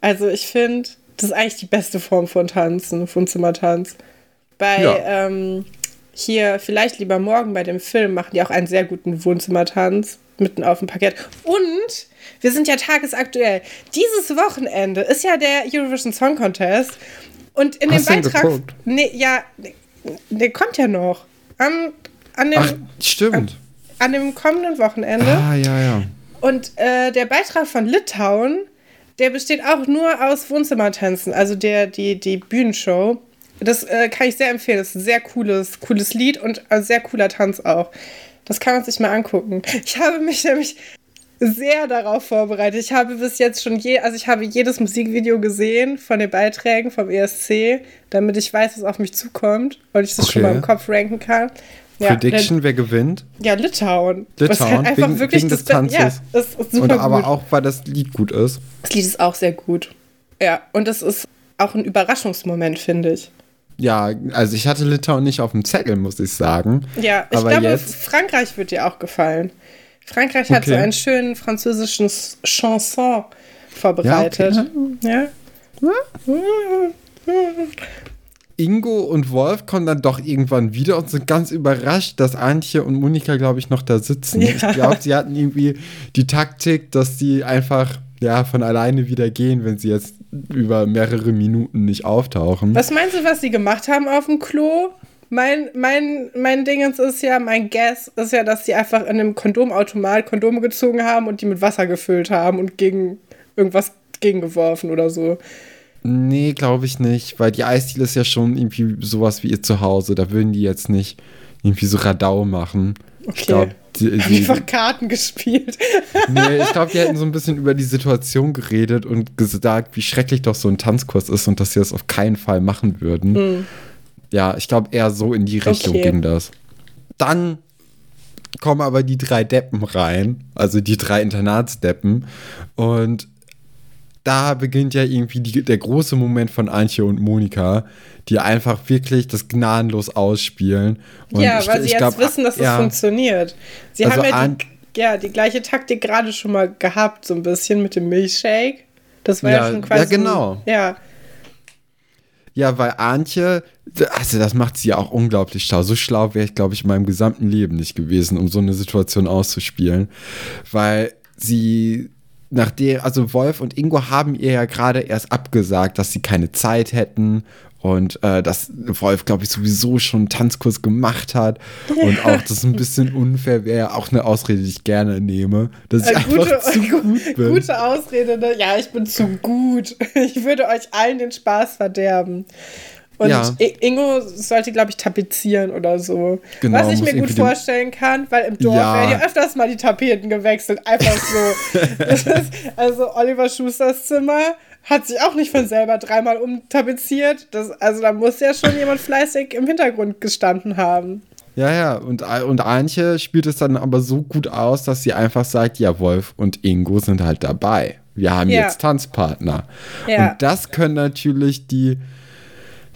B: Also ich finde, das ist eigentlich die beste Form von Tanzen, Wohnzimmertanz. Bei ja. ähm, hier vielleicht lieber morgen bei dem Film machen die auch einen sehr guten Wohnzimmertanz mitten auf dem Parkett. Und wir sind ja tagesaktuell. Dieses Wochenende ist ja der Eurovision Song Contest und in Hast dem Beitrag. Nee, ja, der kommt ja noch. Am, an dem,
A: Ach, stimmt.
B: An, an, dem kommenden Wochenende.
A: Ah, ja, ja.
B: Und äh, der Beitrag von Litauen, der besteht auch nur aus Wohnzimmertänzen, also der, die, die Bühnenshow. Das äh, kann ich sehr empfehlen. Das ist ein sehr cooles, cooles Lied und ein sehr cooler Tanz auch. Das kann man sich mal angucken. Ich habe mich nämlich sehr darauf vorbereitet. Ich habe bis jetzt schon je, also ich habe jedes Musikvideo gesehen von den Beiträgen vom ESC, damit ich weiß, was auf mich zukommt und ich das okay. schon mal im Kopf ranken kann.
A: Ja, Prediction, wer gewinnt?
B: Ja, Litauen.
A: Litauen, halt einfach wegen, wirklich wegen des Tanzes. Ja, das ist super und aber gut. auch, weil das Lied gut ist.
B: Das Lied ist auch sehr gut. Ja, und das ist auch ein Überraschungsmoment, finde ich.
A: Ja, also ich hatte Litauen nicht auf dem Zettel, muss ich sagen.
B: Ja, ich aber glaube, jetzt... Frankreich wird dir auch gefallen. Frankreich okay. hat so einen schönen französischen Chanson vorbereitet. Ja. Okay. ja?
A: Ingo und Wolf kommen dann doch irgendwann wieder und sind ganz überrascht, dass Antje und Monika, glaube ich, noch da sitzen. Ja. Ich glaube, sie hatten irgendwie die Taktik, dass sie einfach ja, von alleine wieder gehen, wenn sie jetzt über mehrere Minuten nicht auftauchen.
B: Was meinst du, was sie gemacht haben auf dem Klo? Mein, mein, mein Dingens ist ja, mein Guess ist ja, dass sie einfach in einem Kondomautomat Kondome gezogen haben und die mit Wasser gefüllt haben und gegen irgendwas gegengeworfen oder so.
A: Nee, glaube ich nicht, weil die Eisdiele ist ja schon irgendwie sowas wie ihr Zuhause. Da würden die jetzt nicht irgendwie so Radau machen.
B: Okay. Ich glaube, die, die, einfach Karten gespielt.
A: nee, ich glaube, die hätten so ein bisschen über die Situation geredet und gesagt, wie schrecklich doch so ein Tanzkurs ist und dass sie das auf keinen Fall machen würden. Mhm. Ja, ich glaube eher so in die Richtung okay. ging das. Dann kommen aber die drei Deppen rein, also die drei Internatsdeppen. Und da beginnt ja irgendwie die, der große Moment von Antje und Monika, die einfach wirklich das gnadenlos ausspielen. Und
B: ja, weil ich, sie ich jetzt glaub, wissen, dass es ja, funktioniert. Sie also haben ja die, ja die gleiche Taktik gerade schon mal gehabt, so ein bisschen mit dem Milchshake. Das war ja, ja schon quasi.
A: Ja, genau.
B: Ja.
A: Ja, weil Antje, also das macht sie ja auch unglaublich schlau. So schlau wäre ich, glaube ich, in meinem gesamten Leben nicht gewesen, um so eine Situation auszuspielen. Weil sie nachdem, also Wolf und Ingo haben ihr ja gerade erst abgesagt, dass sie keine Zeit hätten und äh, dass Wolf, glaube ich, sowieso schon einen Tanzkurs gemacht hat und auch das ein bisschen unfair wäre, auch eine Ausrede, die ich gerne nehme, dass ich äh, gute, einfach zu gut bin.
B: Gute Ausrede, ne? ja, ich bin zu gut. Ich würde euch allen den Spaß verderben. Und ja. Ingo sollte, glaube ich, tapezieren oder so. Genau, Was ich mir gut vorstellen kann, weil im Dorf ja. werden ja öfters mal die Tapeten gewechselt. Einfach so. ist, also Oliver Schusters Zimmer hat sich auch nicht von selber dreimal umtapeziert. Das, also da muss ja schon jemand fleißig im Hintergrund gestanden haben.
A: Ja, ja, und, und Antje spielt es dann aber so gut aus, dass sie einfach sagt, ja, Wolf und Ingo sind halt dabei. Wir haben ja. jetzt Tanzpartner. Ja. Und das können natürlich die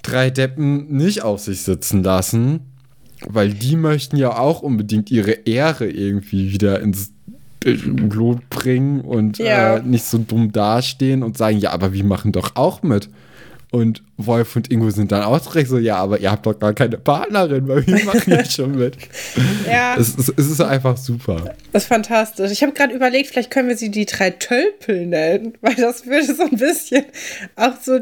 A: drei Deppen nicht auf sich sitzen lassen, weil die möchten ja auch unbedingt ihre Ehre irgendwie wieder ins Blut bringen und ja. äh, nicht so dumm dastehen und sagen, ja, aber wir machen doch auch mit. Und Wolf und Ingo sind dann auch direkt so, ja, aber ihr habt doch gar keine Partnerin, weil wir machen ja schon mit. ja. Es, es, es, ist einfach super.
B: Das ist fantastisch. Ich habe gerade überlegt, vielleicht können wir sie die drei Tölpel nennen, weil das würde so ein bisschen auch so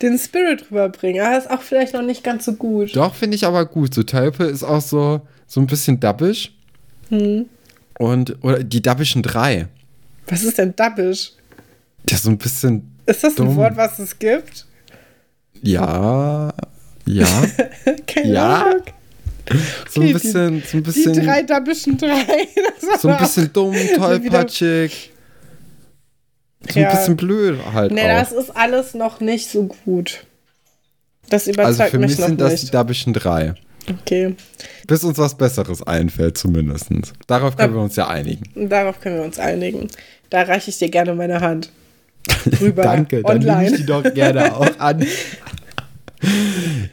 B: den Spirit rüberbringen. Aber ist auch vielleicht noch nicht ganz so gut.
A: Doch, finde ich aber gut. So Tölpel ist auch so, so ein bisschen dubbisch. Hm. Und, oder die Dubbischen drei.
B: Was ist denn Dubbisch?
A: Ja, so ein bisschen.
B: Ist das dumm. ein Wort, was es gibt?
A: Ja. Ja.
B: Keine ja. Ahnung.
A: So okay, ein bisschen, die, so ein bisschen.
B: Die drei Dubbischen drei.
A: So ein bisschen dumm, tollpatschig. So ein bisschen blöd halt.
B: Nee, auch. das ist alles noch nicht so gut. Das überzeugt
A: also für
B: mich, mich
A: sind das die Dubbischen drei.
B: Okay.
A: Bis uns was Besseres einfällt, zumindest. Darauf können da, wir uns ja einigen.
B: Darauf können wir uns einigen. Da reiche ich dir gerne meine Hand. Rüber.
A: Danke, dann nehme ich die doch gerne auch an.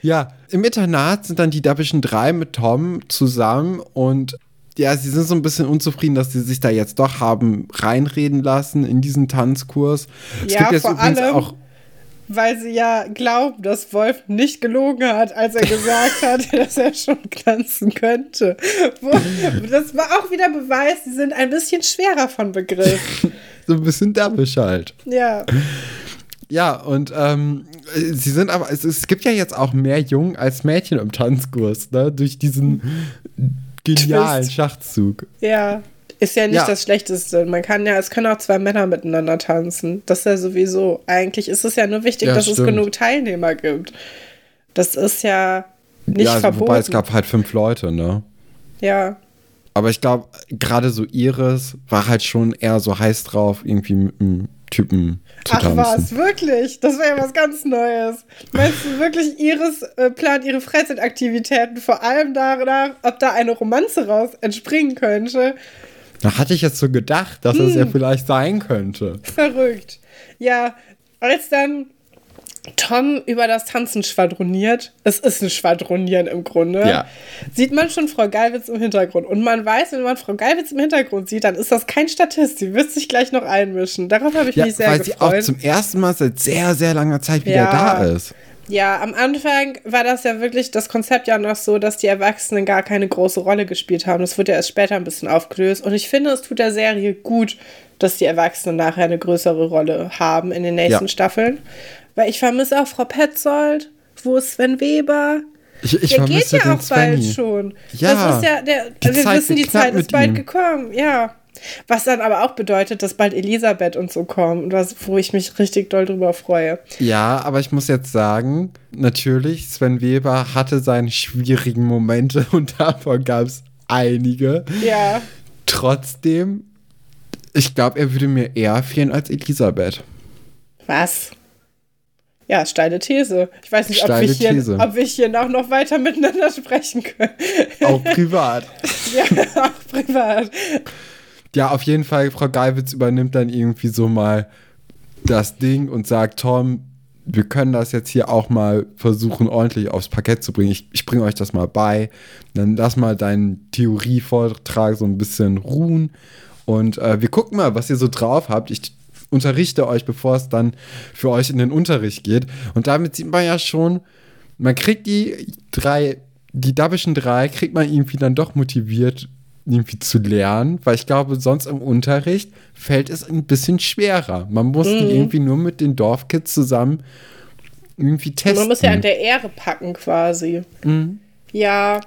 A: ja, im Internat sind dann die Dabbischen drei mit Tom zusammen und ja, sie sind so ein bisschen unzufrieden, dass sie sich da jetzt doch haben reinreden lassen in diesen Tanzkurs.
B: Es ja, gibt jetzt vor übrigens allem, auch weil sie ja glauben, dass Wolf nicht gelogen hat, als er gesagt hat, dass er schon tanzen könnte. Das war auch wieder Beweis, sie sind ein bisschen schwerer von Begriff.
A: so ein bisschen dabbisch halt.
B: Ja.
A: Ja, und ähm, sie sind aber, es, es gibt ja jetzt auch mehr Jungen als Mädchen im Tanzkurs, ne? Durch diesen genialen Twist. Schachzug.
B: Ja. Ist ja nicht ja. das Schlechteste. Man kann ja, es können auch zwei Männer miteinander tanzen. Das ist ja sowieso. Eigentlich ist es ja nur wichtig, ja, dass stimmt. es genug Teilnehmer gibt. Das ist ja nicht ja, verboten. Wobei
A: es gab halt fünf Leute, ne?
B: Ja.
A: Aber ich glaube, gerade so Iris war halt schon eher so heiß drauf, irgendwie mit einem Typen zu Ach tanzen. Ach was,
B: wirklich? Das wäre ja was ganz Neues. Meinst du wirklich, Iris äh, plant ihre Freizeitaktivitäten vor allem danach, ob da eine Romanze raus entspringen könnte?
A: Da hatte ich jetzt so gedacht, dass hm. es ja vielleicht sein könnte.
B: Verrückt. Ja, als dann Tom über das Tanzen schwadroniert, es ist ein Schwadronieren im Grunde, ja. sieht man schon Frau Geilwitz im Hintergrund. Und man weiß, wenn man Frau Geilwitz im Hintergrund sieht, dann ist das kein Statist. Sie wird sich gleich noch einmischen. Darauf habe ich ja, mich sehr weil gefreut.
A: Weil sie auch zum ersten Mal seit sehr, sehr langer Zeit wieder ja. da ist.
B: Ja, am Anfang war das ja wirklich das Konzept ja noch so, dass die Erwachsenen gar keine große Rolle gespielt haben. Das wurde ja erst später ein bisschen aufgelöst. Und ich finde, es tut der Serie gut, dass die Erwachsenen nachher eine größere Rolle haben in den nächsten ja. Staffeln. Weil ich vermisse auch Frau Petzold. Wo ist Sven Weber?
A: Ich, ich
B: der geht ja auch bald schon. Ja, das ist ja der, wir Zeit wissen, die Zeit ist bald ihm. gekommen. Ja. Was dann aber auch bedeutet, dass bald Elisabeth und so kommen, was, wo ich mich richtig doll drüber freue.
A: Ja, aber ich muss jetzt sagen, natürlich, Sven Weber hatte seine schwierigen Momente und davon gab es einige.
B: Ja.
A: Trotzdem, ich glaube, er würde mir eher fehlen als Elisabeth.
B: Was? Ja, steile These. Ich weiß nicht, ob wir, hier, ob wir hier auch noch weiter miteinander sprechen können.
A: Auch privat.
B: ja, auch privat.
A: Ja, auf jeden Fall, Frau Geiwitz übernimmt dann irgendwie so mal das Ding und sagt, Tom, wir können das jetzt hier auch mal versuchen, ordentlich aufs Parkett zu bringen. Ich, ich bringe euch das mal bei. Dann lass mal deinen Theorievortrag so ein bisschen ruhen. Und äh, wir gucken mal, was ihr so drauf habt. Ich unterrichte euch, bevor es dann für euch in den Unterricht geht. Und damit sieht man ja schon, man kriegt die drei, die Dabbischen drei, kriegt man irgendwie dann doch motiviert, irgendwie zu lernen, weil ich glaube, sonst im Unterricht fällt es ein bisschen schwerer. Man muss mhm. irgendwie nur mit den Dorfkids zusammen irgendwie testen.
B: Man muss ja an der Ehre packen quasi. Mhm. Ja,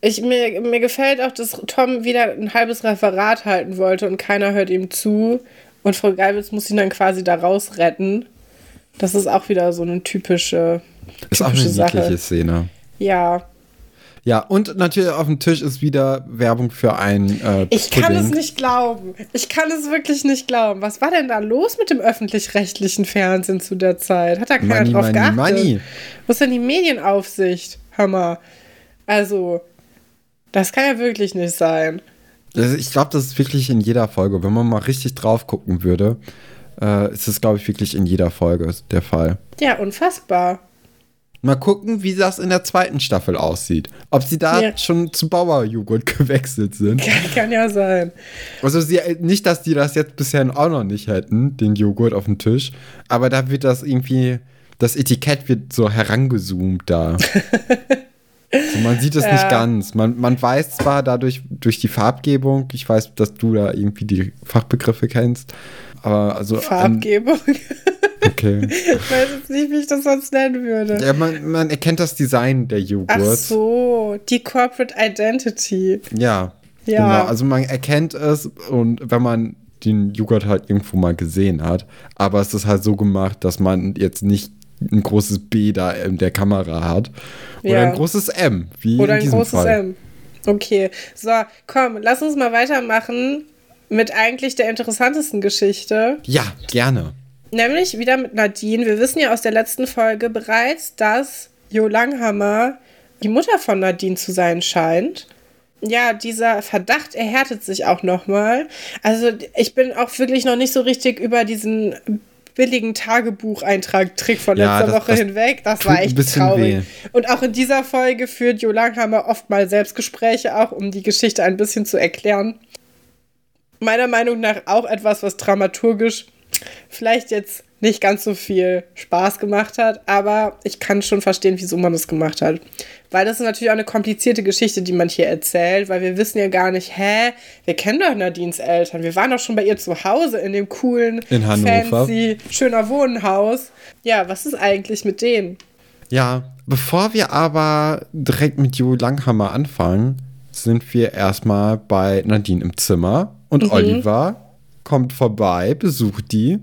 B: ich, mir, mir gefällt auch, dass Tom wieder ein halbes Referat halten wollte und keiner hört ihm zu. Und Frau Geibitz muss ihn dann quasi da rausretten. Das ist auch wieder so eine typische. typische ist auch eine Sache. niedliche Szene. Ja.
A: Ja, und natürlich auf dem Tisch ist wieder Werbung für ein. Äh,
B: ich kann es nicht glauben. Ich kann es wirklich nicht glauben. Was war denn da los mit dem öffentlich-rechtlichen Fernsehen zu der Zeit? Hat da keiner money, drauf money, geachtet? Money. Wo ist denn die Medienaufsicht? Mal. Also, das kann ja wirklich nicht sein.
A: Ich glaube, das ist wirklich in jeder Folge. Wenn man mal richtig drauf gucken würde, äh, ist es, glaube ich, wirklich in jeder Folge der Fall.
B: Ja, unfassbar.
A: Mal gucken, wie das in der zweiten Staffel aussieht. Ob sie da ja. schon zu Bauerjoghurt gewechselt sind.
B: Kann, kann, ja sein.
A: Also sie, nicht, dass die das jetzt bisher auch noch nicht hätten, den Joghurt auf dem Tisch, aber da wird das irgendwie, das Etikett wird so herangezoomt da. So, man sieht es ja. nicht ganz. Man, man weiß zwar dadurch, durch die Farbgebung, ich weiß, dass du da irgendwie die Fachbegriffe kennst, aber also.
B: Farbgebung? An, okay. ich weiß jetzt nicht, wie ich das sonst nennen würde.
A: Ja, man, man erkennt das Design der Joghurt.
B: Ach so, die Corporate Identity.
A: Ja. Ja. Genau, also man erkennt es und wenn man den Joghurt halt irgendwo mal gesehen hat, aber es ist halt so gemacht, dass man jetzt nicht ein großes B da in der Kamera hat. Oder ja. ein großes M, wie Oder in diesem ein großes Fall. M.
B: Okay, so, komm, lass uns mal weitermachen mit eigentlich der interessantesten Geschichte.
A: Ja, gerne.
B: Nämlich wieder mit Nadine. Wir wissen ja aus der letzten Folge bereits, dass Jo Langhammer die Mutter von Nadine zu sein scheint. Ja, dieser Verdacht erhärtet sich auch nochmal. Also ich bin auch wirklich noch nicht so richtig über diesen billigen Tagebucheintrag-Trick von ja, letzter das, Woche das hinweg. Das war echt traurig. Weh. Und auch in dieser Folge führt Jo Langhammer oft mal Selbstgespräche, auch um die Geschichte ein bisschen zu erklären. Meiner Meinung nach auch etwas, was dramaturgisch vielleicht jetzt nicht ganz so viel Spaß gemacht hat, aber ich kann schon verstehen, wieso man das gemacht hat. Weil das ist natürlich auch eine komplizierte Geschichte, die man hier erzählt, weil wir wissen ja gar nicht, hä, wir kennen doch Nadines Eltern. Wir waren doch schon bei ihr zu Hause in dem coolen, in fancy, schöner Wohnhaus. Ja, was ist eigentlich mit denen?
A: Ja, bevor wir aber direkt mit Jo Langhammer anfangen, sind wir erstmal bei Nadine im Zimmer und mhm. Oliver kommt vorbei, besucht die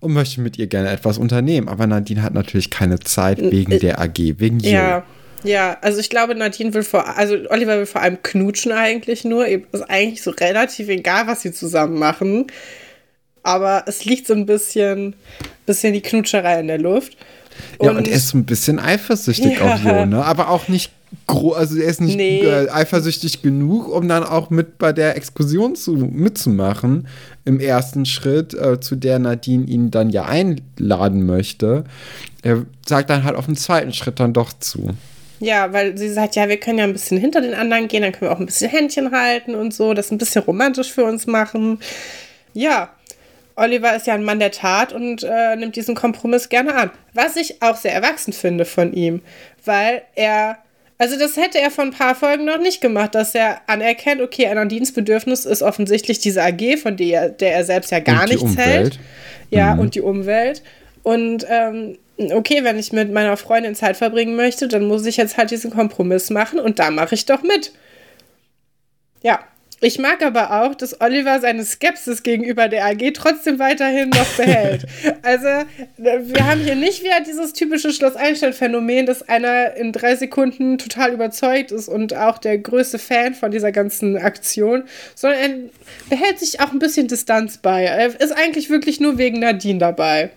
A: und möchte mit ihr gerne etwas unternehmen. Aber Nadine hat natürlich keine Zeit wegen äh, der AG, wegen Jo.
B: Ja. Ja, also ich glaube, Nadine will vor, also Oliver will vor allem knutschen eigentlich nur. Ist eigentlich so relativ egal, was sie zusammen machen. Aber es liegt so ein bisschen, bisschen die Knutscherei in der Luft.
A: Und, ja, und er ist so ein bisschen eifersüchtig ja. auf Jo, ne? Aber auch nicht also er ist nicht nee. äh, eifersüchtig genug, um dann auch mit bei der Exkursion zu, mitzumachen im ersten Schritt, äh, zu der Nadine ihn dann ja einladen möchte. Er sagt dann halt auf dem zweiten Schritt dann doch zu.
B: Ja, weil sie sagt, ja, wir können ja ein bisschen hinter den anderen gehen, dann können wir auch ein bisschen Händchen halten und so, das ein bisschen romantisch für uns machen. Ja, Oliver ist ja ein Mann der Tat und äh, nimmt diesen Kompromiss gerne an. Was ich auch sehr erwachsen finde von ihm, weil er also das hätte er vor ein paar Folgen noch nicht gemacht, dass er anerkennt, okay, ein Dienstbedürfnis ist offensichtlich diese AG, von der, der er selbst ja gar nichts hält. Ja, mhm. und die Umwelt. Und ähm, okay, wenn ich mit meiner Freundin Zeit verbringen möchte, dann muss ich jetzt halt diesen Kompromiss machen und da mache ich doch mit. Ja, ich mag aber auch, dass Oliver seine Skepsis gegenüber der AG trotzdem weiterhin noch behält. also, wir haben hier nicht wieder dieses typische Schloss-Einstein-Phänomen, dass einer in drei Sekunden total überzeugt ist und auch der größte Fan von dieser ganzen Aktion, sondern er behält sich auch ein bisschen Distanz bei. Er ist eigentlich wirklich nur wegen Nadine dabei.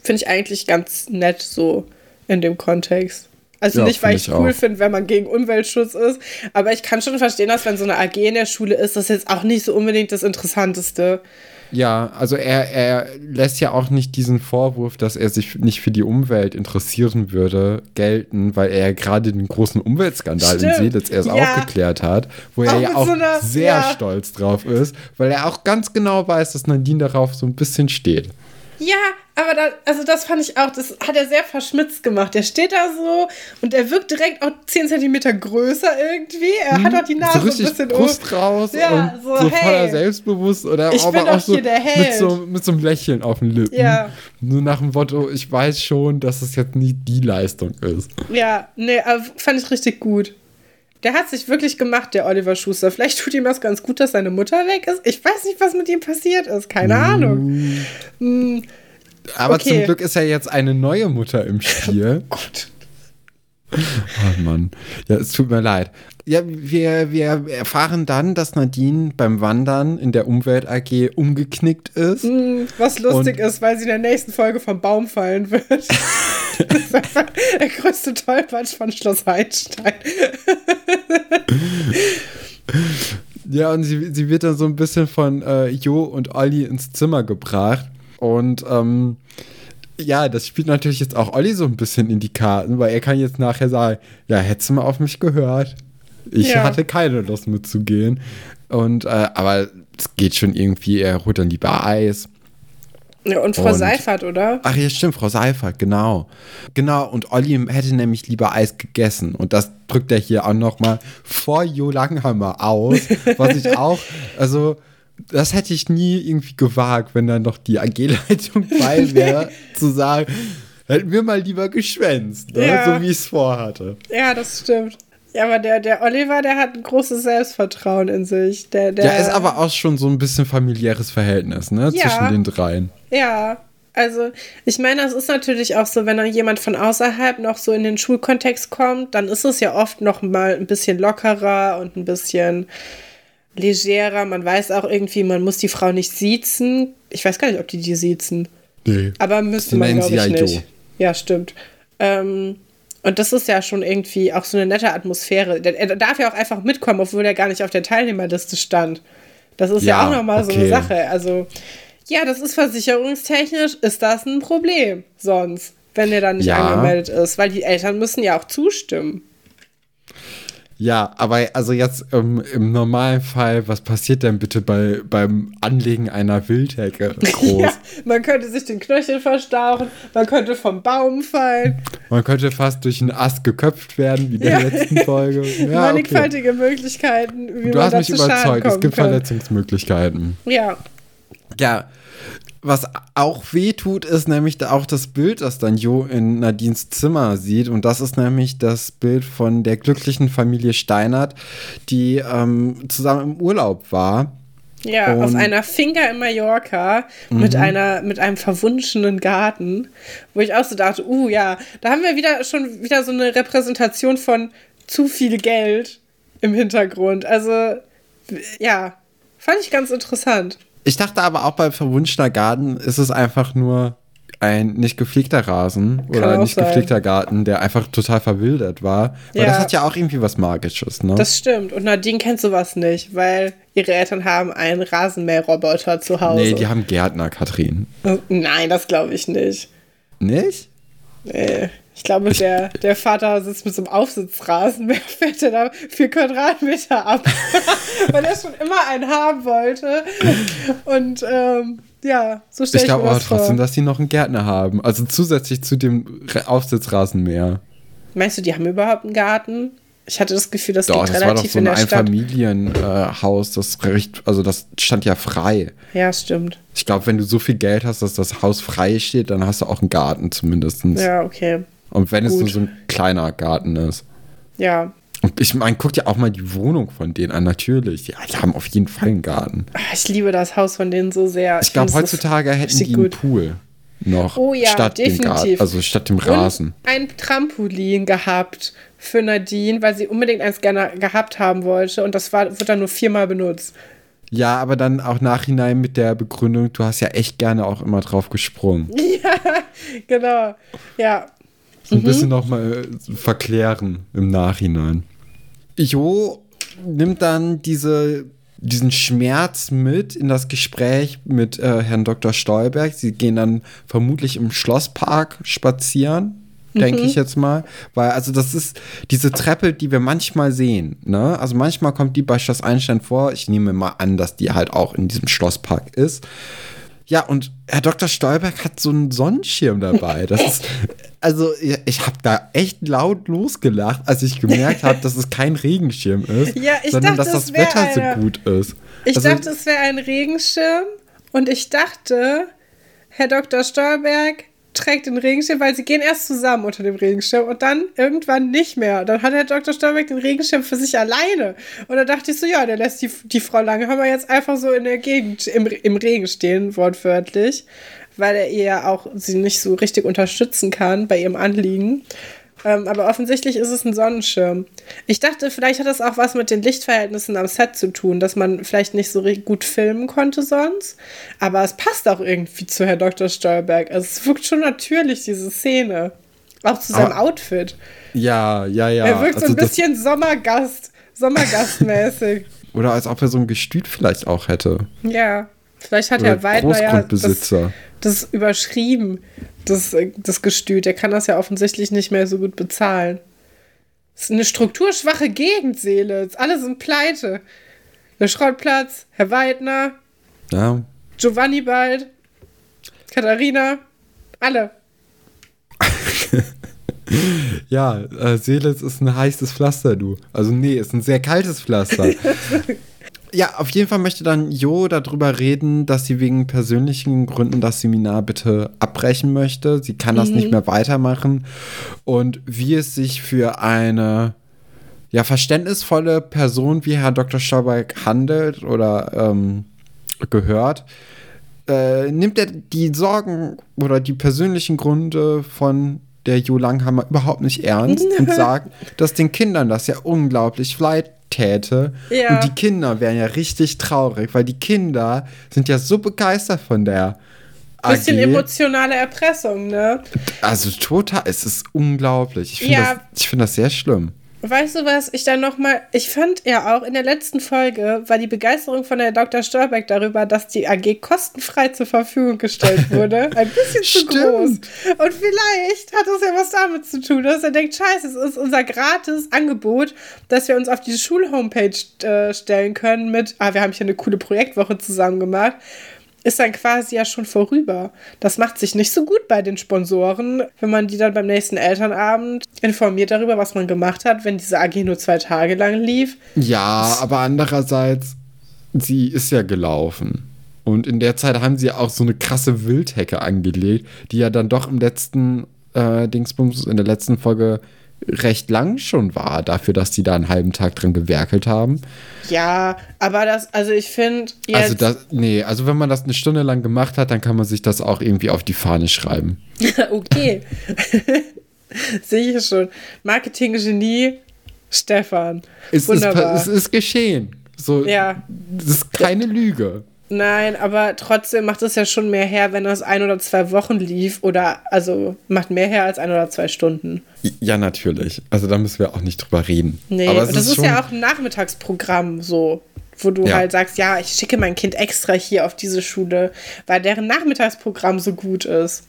B: Finde ich eigentlich ganz nett so in dem Kontext. Also
A: Ja,
B: nicht, weil ich
A: ich
B: cool finde, wenn man gegen Umweltschutz ist, aber ich kann schon verstehen, dass wenn so eine AG in der Schule ist, das jetzt auch nicht so unbedingt das Interessanteste.
A: Ja, also er, er lässt ja auch nicht diesen Vorwurf, dass er sich nicht für die Umwelt interessieren würde, gelten, weil er gerade den großen Umweltskandal in
B: Stimmt.
A: Seelitz erst
B: Ja.
A: aufgeklärt hat, wo er
B: Auch
A: ja
B: mit
A: auch
B: so einer-
A: sehr
B: ja.
A: stolz drauf ist, weil er auch ganz genau weiß, dass Nadine darauf so ein bisschen steht.
B: Ja, aber da, also das fand ich auch, das hat er sehr verschmitzt gemacht. Der steht da so und er wirkt direkt auch 10 Zentimeter größer irgendwie. Er hat auch die Nase
A: so richtig
B: ein bisschen
A: Brust raus
B: Ja,
A: und
B: so,
A: so, voller
B: hey.
A: Selbstbewusst oder
B: Ich
A: aber
B: bin
A: auch so
B: hier der
A: mit
B: Held.
A: so mit so einem Lächeln auf den Lippen.
B: Ja.
A: Nur nach dem Motto, ich weiß schon, dass es jetzt nie die Leistung ist.
B: Ja, nee, aber fand ich richtig gut. Der hat sich wirklich gemacht, der Oliver Schuster. Vielleicht tut ihm das ganz gut, dass seine Mutter weg ist. Ich weiß nicht, was mit ihm passiert ist. Keine Ahnung. Hm,
A: Aber
B: Okay.
A: zum Glück ist ja jetzt eine neue Mutter im Spiel.
B: Gott.
A: Oh Mann. Ja, es tut mir leid. Ja, wir, wir erfahren dann, dass Nadine beim Wandern in der Umwelt AG umgeknickt ist.
B: Hm, Was lustig ist, weil sie in der nächsten Folge vom Baum fallen wird. das ist einfach der größte Tollpatsch von Schloss Einstein.
A: Ja, und sie, sie wird dann so ein bisschen von äh, Jo und Olli ins Zimmer gebracht. Und ähm, ja, das spielt natürlich jetzt auch Olli so ein bisschen in die Karten, weil er kann jetzt nachher sagen, ja, hättest du mal auf mich gehört. Ich
B: Ja.
A: hatte keine Lust mitzugehen. Und äh, aber es geht schon irgendwie, er holt dann lieber Eis.
B: Ja, und Frau
A: Und-
B: Seifert, oder?
A: Ach ja, stimmt, Frau Seifert, genau. Genau, und Olli hätte nämlich lieber Eis gegessen. Und das drückt er hier auch noch mal vor Jo Langhammer aus. Was ich auch, also, das hätte ich nie irgendwie gewagt, wenn dann noch die AG-Leitung bei wäre, zu sagen, hätten wir mal lieber geschwänzt, ne?
B: Ja.
A: so wie ich es vorhatte.
B: Ja, das stimmt. Ja, aber der, der Oliver, der hat ein großes Selbstvertrauen in sich. Der, der,
A: Ja, ist aber auch schon so ein bisschen familiäres Verhältnis, ne,
B: Ja.
A: zwischen den dreien.
B: Ja, also ich meine, das ist natürlich auch so, wenn dann jemand von außerhalb noch so in den Schulkontext kommt, dann ist es ja oft noch mal ein bisschen lockerer und ein bisschen legerer. Man weiß auch irgendwie, man muss die Frau nicht siezen. Ich weiß gar nicht, ob die die siezen.
A: Nee.
B: Aber müsste man, glaube ich,
A: ja
B: nicht. Ja, stimmt. Ähm, und das ist ja schon irgendwie auch so eine nette Atmosphäre. Er darf ja auch einfach mitkommen, obwohl er gar nicht auf der Teilnehmerliste stand. Das ist ja,
A: Ja,
B: auch nochmal so eine
A: okay.
B: Sache. Also, ja, das ist versicherungstechnisch, ist das ein Problem sonst, wenn er dann nicht
A: Ja.
B: angemeldet ist, weil die Eltern müssen ja auch zustimmen.
A: Ja, aber also jetzt ähm, im normalen Fall, was passiert denn bitte bei, beim Anlegen einer Wildhecke groß?
B: Ja, man könnte sich den Knöchel verstauchen, man könnte vom Baum fallen.
A: Man könnte fast durch einen Ast geköpft werden, wie in der
B: Ja.
A: letzten Folge. Ja, okay.
B: Mannigfaltige Möglichkeiten, wie
A: Du
B: man
A: hast
B: da
A: mich überzeugt, es gibt
B: kann.
A: Verletzungsmöglichkeiten.
B: Ja,
A: Ja, was auch weh tut, ist nämlich auch das Bild, das dann Jo in Nadines Zimmer sieht. Und das ist nämlich das Bild von der glücklichen Familie Steinert, die ähm, zusammen im Urlaub war.
B: Ja,
A: Und-
B: auf einer Finca in Mallorca mit einer mit einem verwunschenen Garten, wo ich auch so dachte, uh ja, da haben wir wieder schon wieder so eine Repräsentation von zu viel Geld im Hintergrund. Also ja, fand ich ganz interessant.
A: Ich dachte aber auch bei verwunschener Garten ist es einfach nur ein nicht gepflegter Rasen
B: Kann
A: oder nicht
B: sein.
A: gepflegter Garten, der einfach total verwildert war. Weil
B: Ja.
A: das hat ja auch irgendwie was Magisches, ne?
B: Das stimmt. Und Nadine kennt sowas nicht, weil ihre Eltern haben einen Rasenmäherroboter zu Hause.
A: nee, die haben Gärtner, Katrin.
B: Nein, das glaube ich nicht.
A: Nicht?
B: Nee. Ich glaube, der, der Vater sitzt mit so einem Aufsitzrasenmäher, fährt er da vier Quadratmeter ab, weil er schon immer einen haben wollte. Und ähm, ja, so stelle
A: Ich
B: ich,
A: glaube
B: mir
A: aber
B: das
A: trotzdem,
B: vor.
A: dass die noch einen Gärtner haben. Also zusätzlich zu dem Aufsitzrasenmäher.
B: Meinst du, die haben überhaupt einen Garten? Ich hatte das Gefühl, das
A: Doch,
B: liegt
A: das war doch
B: relativ
A: so
B: in
A: ein. Einfamilienhaus, das recht, also das stand ja frei.
B: Ja, stimmt.
A: Ich glaube, wenn du so viel Geld hast, dass das Haus frei steht, dann hast du auch einen Garten zumindest.
B: Ja, okay.
A: Und wenn es
B: Gut.
A: nur so ein kleiner Garten ist.
B: Ja.
A: Und ich meine, guck dir auch mal die Wohnung von denen an, natürlich. Ja, die haben auf jeden Fall einen Garten.
B: Ah, Ich liebe das Haus von denen so sehr.
A: Ich glaube,
B: es ist
A: heutzutage hätten die einen
B: gut.
A: Pool noch
B: Oh ja,
A: statt dem Garten,
B: definitiv.
A: also statt dem Rasen.
B: Und ein Trampolin gehabt für Nadine, weil sie unbedingt eins gerne gehabt haben wollte. Und das war, wird dann nur viermal benutzt.
A: Ja, aber dann auch nachhinein mit der Begründung, du hast ja echt gerne auch immer drauf gesprungen.
B: Ja, genau. Ja.
A: So ein mhm. bisschen nochmal verklären im Nachhinein. Jo nimmt dann diese, diesen Schmerz mit in das Gespräch mit äh, Herrn Dr. Stolberg. Sie gehen dann vermutlich im Schlosspark spazieren denke ich mhm. jetzt mal. Weil, also das ist diese Treppe, die wir manchmal sehen. Ne? Also manchmal kommt die bei Schloss Einstein vor. Ich nehme mal an, dass die halt auch in diesem Schlosspark ist. Ja, und Herr Dr. Stolberg hat so einen Sonnenschirm dabei. Das ist, also ich habe da echt laut losgelacht, als ich gemerkt habe, dass es kein Regenschirm ist, ja, sondern dachte, dass das Wetter eine, so gut ist.
B: Ich also, dachte, es wäre ein Regenschirm und ich dachte, Herr Dr. Stolberg trägt den Regenschirm, weil sie gehen erst zusammen unter dem Regenschirm und dann irgendwann nicht mehr. Dann hat Herr Dr. Stolberg den Regenschirm für sich alleine. Und da dachte ich so, ja, der lässt die, die Frau lange, haben wir jetzt einfach so in der Gegend im, im Regen stehen, wortwörtlich, weil er ihr ja auch sie nicht so richtig unterstützen kann bei ihrem Anliegen. Ähm, aber offensichtlich ist es ein Sonnenschirm. Ich dachte, vielleicht hat das auch was mit den Lichtverhältnissen am Set zu tun, dass man vielleicht nicht so gut filmen konnte sonst. Aber es passt auch irgendwie zu Herr Dr. Stolberg. Also es wirkt schon natürlich, diese Szene. Auch zu seinem aber, Outfit.
A: Ja, ja, ja.
B: Er wirkt also so ein bisschen Sommergast, Sommergastmäßig.
A: Oder als ob er so ein Gestüt vielleicht auch hätte.
B: Ja. Vielleicht hat Oder Herr Weidner ja das, das überschrieben das, das Gestüt. Der kann das ja offensichtlich nicht mehr so gut bezahlen. Das ist eine strukturschwache Gegend, Seele. Alle sind pleite. Der Schrottplatz, Herr Weidner,
A: ja.
B: Giovanni bald, Katharina, alle.
A: ja, äh, Seelitz ist ein heißes Pflaster, du. Also nee, ist ein sehr kaltes Pflaster. Ja, auf jeden Fall möchte dann Jo darüber reden, dass sie wegen persönlichen Gründen das Seminar bitte abbrechen möchte. Sie kann das mhm. nicht mehr weitermachen. Und wie es sich für eine ja, verständnisvolle Person wie Herr Dr. Stauberg handelt oder ähm, gehört, äh, nimmt er die Sorgen oder die persönlichen Gründe von der Jo Langhammer überhaupt nicht ernst und sagt, dass den Kindern das ja unglaublich leid täte. Ja. Und die Kinder wären ja richtig traurig, weil die Kinder sind ja so begeistert von der.
B: Bisschen AG. emotionale Erpressung, ne?
A: Also total, es ist unglaublich. Ich finde ja. das, find das sehr schlimm.
B: Weißt du was, ich dann nochmal, ich fand ja auch in der letzten Folge war die Begeisterung von der Dr. Stolberg darüber, dass die AG kostenfrei zur Verfügung gestellt wurde, ein bisschen zu groß. Und vielleicht hat das ja was damit zu tun, dass er denkt, scheiße, es ist unser gratis Angebot, dass wir uns auf die Schulhomepage äh, stellen können mit, ah, wir haben hier eine coole Projektwoche zusammen gemacht ist dann quasi ja schon vorüber. Das macht sich nicht so gut bei den Sponsoren, wenn man die dann beim nächsten Elternabend informiert darüber, was man gemacht hat, wenn diese AG nur zwei Tage lang lief.
A: Ja, aber andererseits, sie ist ja gelaufen. Und in der Zeit haben sie auch so eine krasse Wildhecke angelegt, die ja dann doch im letzten äh, Dingsbums, in der letzten Folge recht lang schon war, dafür, dass die da einen halben Tag drin gewerkelt haben.
B: Ja, aber das, also ich finde.
A: Also das, nee, also wenn man das eine Stunde lang gemacht hat, dann kann man sich das auch irgendwie auf die Fahne schreiben.
B: okay. Sehe ich schon. Marketing-Genie, Stefan.
A: Es Wunderbar. Ist, es ist geschehen. So, ja. Das ist keine Lüge.
B: Nein, aber trotzdem macht es ja schon mehr her, wenn das ein oder zwei Wochen lief oder also macht mehr her als ein oder zwei Stunden.
A: Ja, natürlich. Also da müssen wir auch nicht drüber reden.
B: Nee, aber das ist, ist ja auch ein Nachmittagsprogramm so, wo du ja. halt sagst, ja, ich schicke mein Kind extra hier auf diese Schule, weil deren Nachmittagsprogramm so gut ist.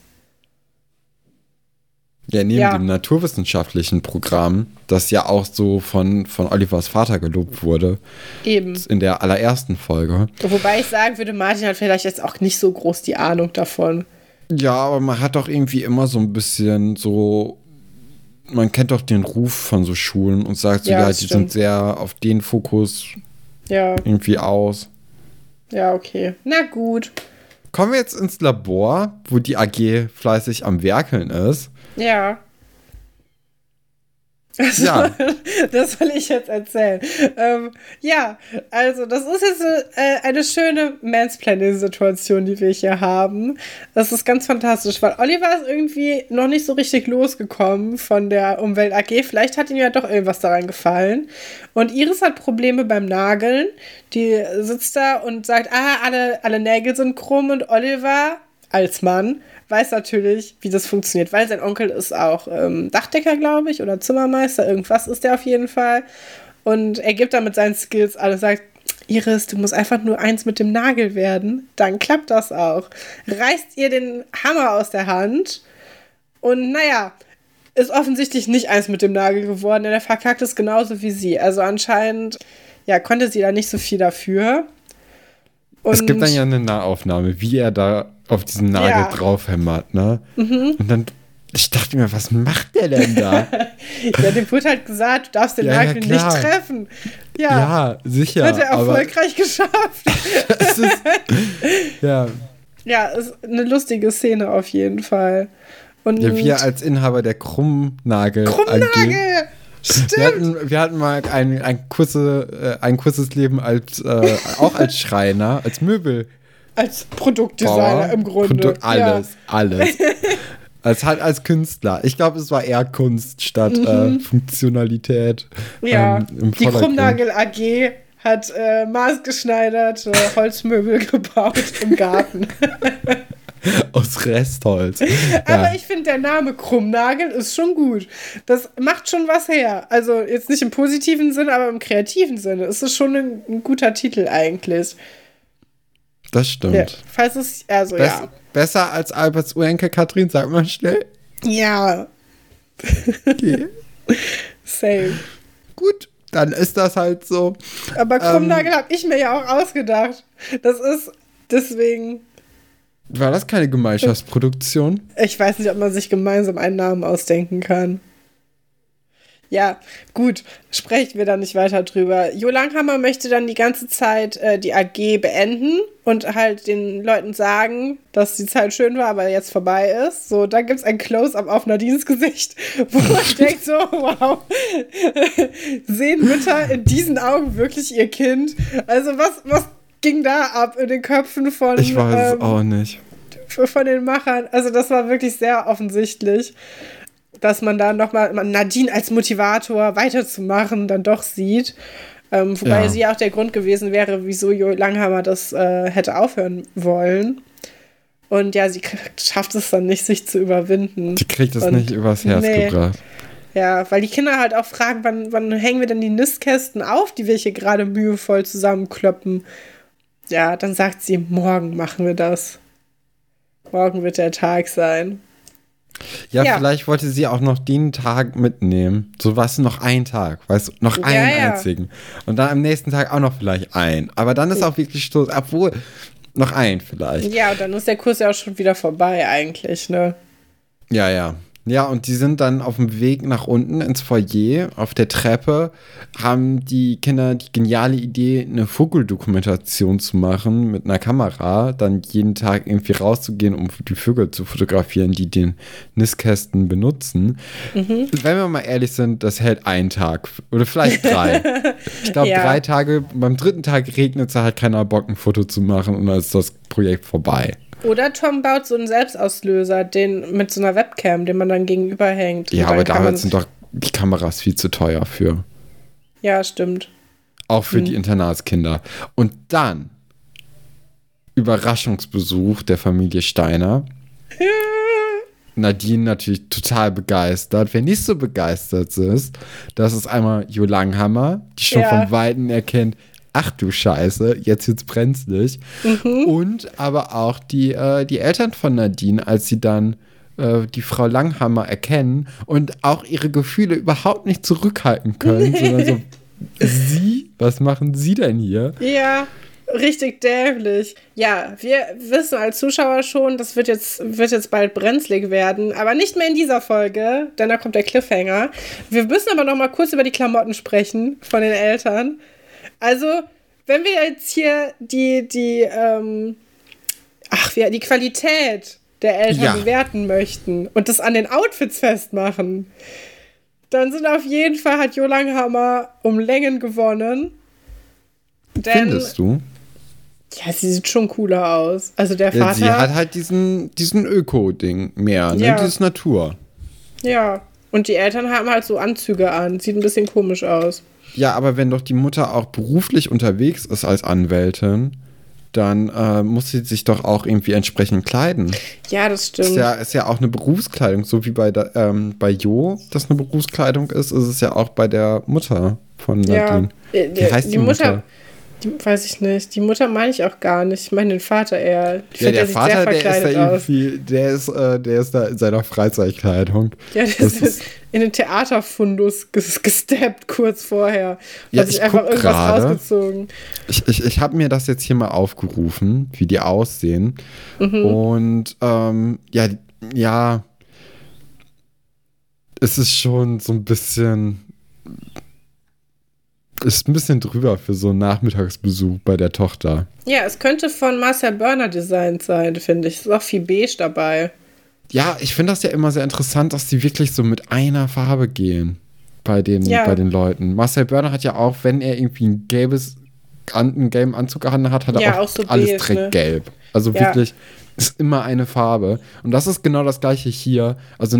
A: Ja, neben ja. dem naturwissenschaftlichen Programm, das ja auch so von, von Olivers Vater gelobt wurde.
B: Eben.
A: In der allerersten Folge.
B: Wobei ich sagen würde, Martin hat vielleicht jetzt auch nicht so groß die Ahnung davon.
A: Ja, aber man hat doch irgendwie immer so ein bisschen so. Man kennt doch den Ruf von so Schulen und sagt so, ja, ja die stimmt. sind sehr auf den Fokus ja. irgendwie aus.
B: Ja, okay. Na gut.
A: Kommen wir jetzt ins Labor, wo die AG fleißig am Werkeln ist.
B: Ja. Also, ja. das will ich jetzt erzählen. Ähm, ja, also das ist jetzt äh, eine schöne Mansplaining-Situation, die wir hier haben. Das ist ganz fantastisch, weil Oliver ist irgendwie noch nicht so richtig losgekommen von der Umwelt AG. Vielleicht hat ihm ja doch irgendwas daran gefallen. Und Iris hat Probleme beim Nageln. Die sitzt da und sagt, ah, alle, alle Nägel sind krumm und Oliver als Mann weiß natürlich, wie das funktioniert, weil sein Onkel ist auch ähm, Dachdecker, glaube ich, oder Zimmermeister, irgendwas ist der auf jeden Fall. Und er gibt damit seinen Skills alles, sagt, Iris, du musst einfach nur eins mit dem Nagel werden, dann klappt das auch. Reißt ihr den Hammer aus der Hand und naja, ist offensichtlich nicht eins mit dem Nagel geworden, denn er verkackt es genauso wie sie. Also anscheinend, ja, konnte sie da nicht so viel dafür.
A: Und es gibt dann ja eine Nahaufnahme, wie er da auf diesen Nagel ja. draufhämmert, ne? Mhm. Und dann, ich dachte mir, was macht der denn da?
B: ja, dem wurde halt gesagt, du darfst den ja, Nagel ja, nicht treffen. Ja,
A: sicher.
B: Hat er erfolgreich geschafft. ist,
A: ja.
B: Ja, ist eine lustige Szene auf jeden Fall.
A: Und ja, wir als Inhaber der Krummnagel.
B: Krummnagel! Stimmt.
A: Wir hatten, wir hatten mal ein, ein, kurze, äh, ein kurzes Leben als, äh, auch als Schreiner, als Möbel.
B: Als Produktdesigner Bauer, im Grunde. Produkt,
A: alles, ja. alles. als halt als Künstler. Ich glaube, es war eher Kunst statt äh, mhm. äh, Funktionalität.
B: Ja, ähm, die Krummnagel AG hat äh, maßgeschneiderte Holzmöbel gebaut im Garten.
A: Aus Restholz.
B: Aber ja. ich finde, der Name Krummnagel ist schon gut. Das macht schon was her. Also jetzt nicht im positiven Sinne, aber im kreativen Sinne. Es ist schon ein, ein guter Titel eigentlich.
A: Das stimmt. Ja,
B: falls es, also Bess, ja.
A: Besser als Alberts Urenkel, Katrin, sag mal schnell.
B: Ja. Okay. Same.
A: Gut, dann ist das halt so.
B: Aber Krummnagel ähm, habe ich mir ja auch ausgedacht. Das ist deswegen.
A: War das keine Gemeinschaftsproduktion?
B: Ich weiß nicht, ob man sich gemeinsam einen Namen ausdenken kann. Ja, gut, sprechen wir da nicht weiter drüber. Jo Langhammer möchte dann die ganze Zeit äh, die AG beenden und halt den Leuten sagen, dass die Zeit schön war, aber jetzt vorbei ist. So, dann gibt es ein Close-up auf Nadines Gesicht, wo man denkt so, wow, sehen Mütter in diesen Augen wirklich ihr Kind? Also was, was ging da ab in den Köpfen von.
A: Ich weiß ähm, es auch nicht.
B: Von den Machern. Also, das war wirklich sehr offensichtlich, dass man da nochmal Nadine als Motivator weiterzumachen dann doch sieht. Ähm, wobei ja. sie auch der Grund gewesen wäre, wieso Jo Langhammer das äh, hätte aufhören wollen. Und ja, sie schafft es dann nicht, sich zu überwinden.
A: Sie kriegt es nicht übers Herz nee. gebracht.
B: Ja, weil die Kinder halt auch fragen, wann, wann hängen wir denn die Nistkästen auf, die wir hier gerade mühevoll zusammenkloppen ja, dann sagt sie, morgen machen wir das. Morgen wird der Tag sein.
A: Ja, ja, vielleicht wollte sie auch noch den Tag mitnehmen. So was noch ein Tag, weißt du, noch einen ja, ja. einzigen. Und dann am nächsten Tag auch noch vielleicht ein. Aber dann ist auch wirklich Stoß, obwohl noch ein vielleicht.
B: Ja, und dann ist der Kurs ja auch schon wieder vorbei eigentlich, ne?
A: Ja, ja. Ja, und die sind dann auf dem Weg nach unten ins Foyer. Auf der Treppe haben die Kinder die geniale Idee, eine Vogeldokumentation zu machen mit einer Kamera. Dann jeden Tag irgendwie rauszugehen, um die Vögel zu fotografieren, die den Nistkästen benutzen. Mhm. Wenn wir mal ehrlich sind, das hält einen Tag oder vielleicht drei. ich glaube, ja. drei Tage. Beim dritten Tag regnet es halt keiner Bock, ein Foto zu machen und dann ist das Projekt vorbei.
B: Oder Tom baut so einen Selbstauslöser, den mit so einer Webcam, den man dann gegenüber hängt.
A: Ja, aber da sind doch die Kameras viel zu teuer für.
B: Ja, stimmt.
A: Auch für hm. die Internatskinder. Und dann Überraschungsbesuch der Familie Steiner. Nadine natürlich total begeistert. Wer nicht so begeistert ist, das ist einmal Jo Langhammer, die schon ja. von Weitem erkennt, ach du Scheiße, jetzt wird's brenzlig. Mhm. Und aber auch die, äh, die Eltern von Nadine, als sie dann äh, die Frau Langhammer erkennen und auch ihre Gefühle überhaupt nicht zurückhalten können, sondern so, sie, was machen sie denn hier?
B: Ja. Richtig dämlich. Ja, wir wissen als Zuschauer schon, das wird jetzt, wird jetzt bald brenzlig werden, aber nicht mehr in dieser Folge, denn da kommt der Cliffhanger. Wir müssen aber noch mal kurz über die Klamotten sprechen von den Eltern. Also, wenn wir jetzt hier die, die, ähm, ach, wir, die Qualität der Eltern ja. bewerten möchten und das an den Outfits festmachen, dann sind auf jeden Fall hat Jo Langhammer um Längen gewonnen.
A: Denn, Findest du?
B: Ja, sie sieht schon cooler aus. Also der Vater. Ja,
A: sie hat halt diesen, diesen Öko-Ding mehr, ne? Ja. Dieses Natur.
B: Ja. Und die Eltern haben halt so Anzüge an. Sieht ein bisschen komisch aus.
A: Ja, aber wenn doch die Mutter auch beruflich unterwegs ist als Anwältin, dann äh, muss sie sich doch auch irgendwie entsprechend kleiden.
B: Ja, das stimmt.
A: Ist ja, ist ja auch eine Berufskleidung, so wie bei, der, ähm, bei Jo das eine Berufskleidung ist, ist es ja auch bei der Mutter von Nadine.
B: Ja, äh,
A: wie heißt die,
B: die Mutter? Die, weiß ich nicht. Die Mutter meine ich auch gar nicht. Ich meine den Vater eher. Ich
A: Ja, der Vater, der ist da irgendwie, der ist, äh, der ist da in seiner Freizeitkleidung.
B: Ja, der ist,
A: ist-
B: in den Theaterfundus ges gesteppt kurz vorher.
A: Ja,
B: Hat sich
A: ich
B: einfach irgendwas
A: gerade.
B: rausgezogen.
A: Ich, ich, ich habe mir das jetzt hier mal aufgerufen, wie die aussehen.
B: Mhm.
A: Und ähm, ja, ja, es ist schon so ein bisschen, ist ein bisschen drüber für so einen Nachmittagsbesuch bei der Tochter.
B: Ja, es könnte von Marcel Börner designt sein, finde ich. Es ist auch viel beige dabei.
A: Ja, ich finde das ja immer sehr interessant, dass die wirklich so mit einer Farbe gehen bei den,
B: Ja.
A: bei den Leuten. Marcel Börner hat ja auch, wenn er irgendwie ein gelbes, an, einen gelben Anzug gehandelt hat, hat er
B: Ja,
A: auch,
B: auch so
A: alles
B: beige,
A: direkt
B: ne?
A: gelb. Also
B: Ja.
A: wirklich, ist immer eine Farbe. Und das ist genau das gleiche hier. Also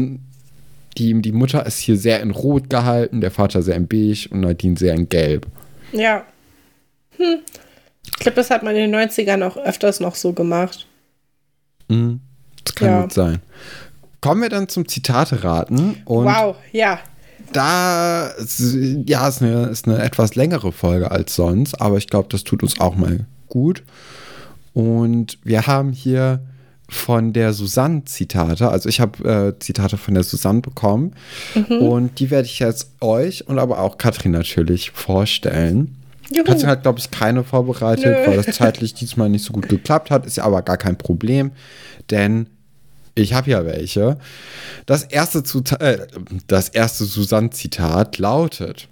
A: die, die Mutter ist hier sehr in Rot gehalten, der Vater sehr in Beige und Nadine sehr in Gelb.
B: Ja. Hm. Ich glaube, das hat man in den 90ern auch öfters noch so gemacht.
A: Mhm. Das kann
B: Ja.
A: gut sein. Kommen wir dann zum Zitate raten.
B: Wow, ja.
A: da, ja, ist eine, ist eine etwas längere Folge als sonst, aber ich glaube, das tut uns auch mal gut. Und wir haben hier von der Susanne Zitate, also ich habe äh, Zitate von der Susanne bekommen und die werde ich jetzt euch und aber auch Katrin natürlich vorstellen.
B: Juhu.
A: Katrin hat, glaube ich, keine vorbereitet,
B: Nö.
A: weil das zeitlich diesmal nicht so gut geklappt hat. Ist ja aber gar kein Problem, denn ich habe ja welche. Das erste, Zuta äh, das erste Susanne-Zitat lautet: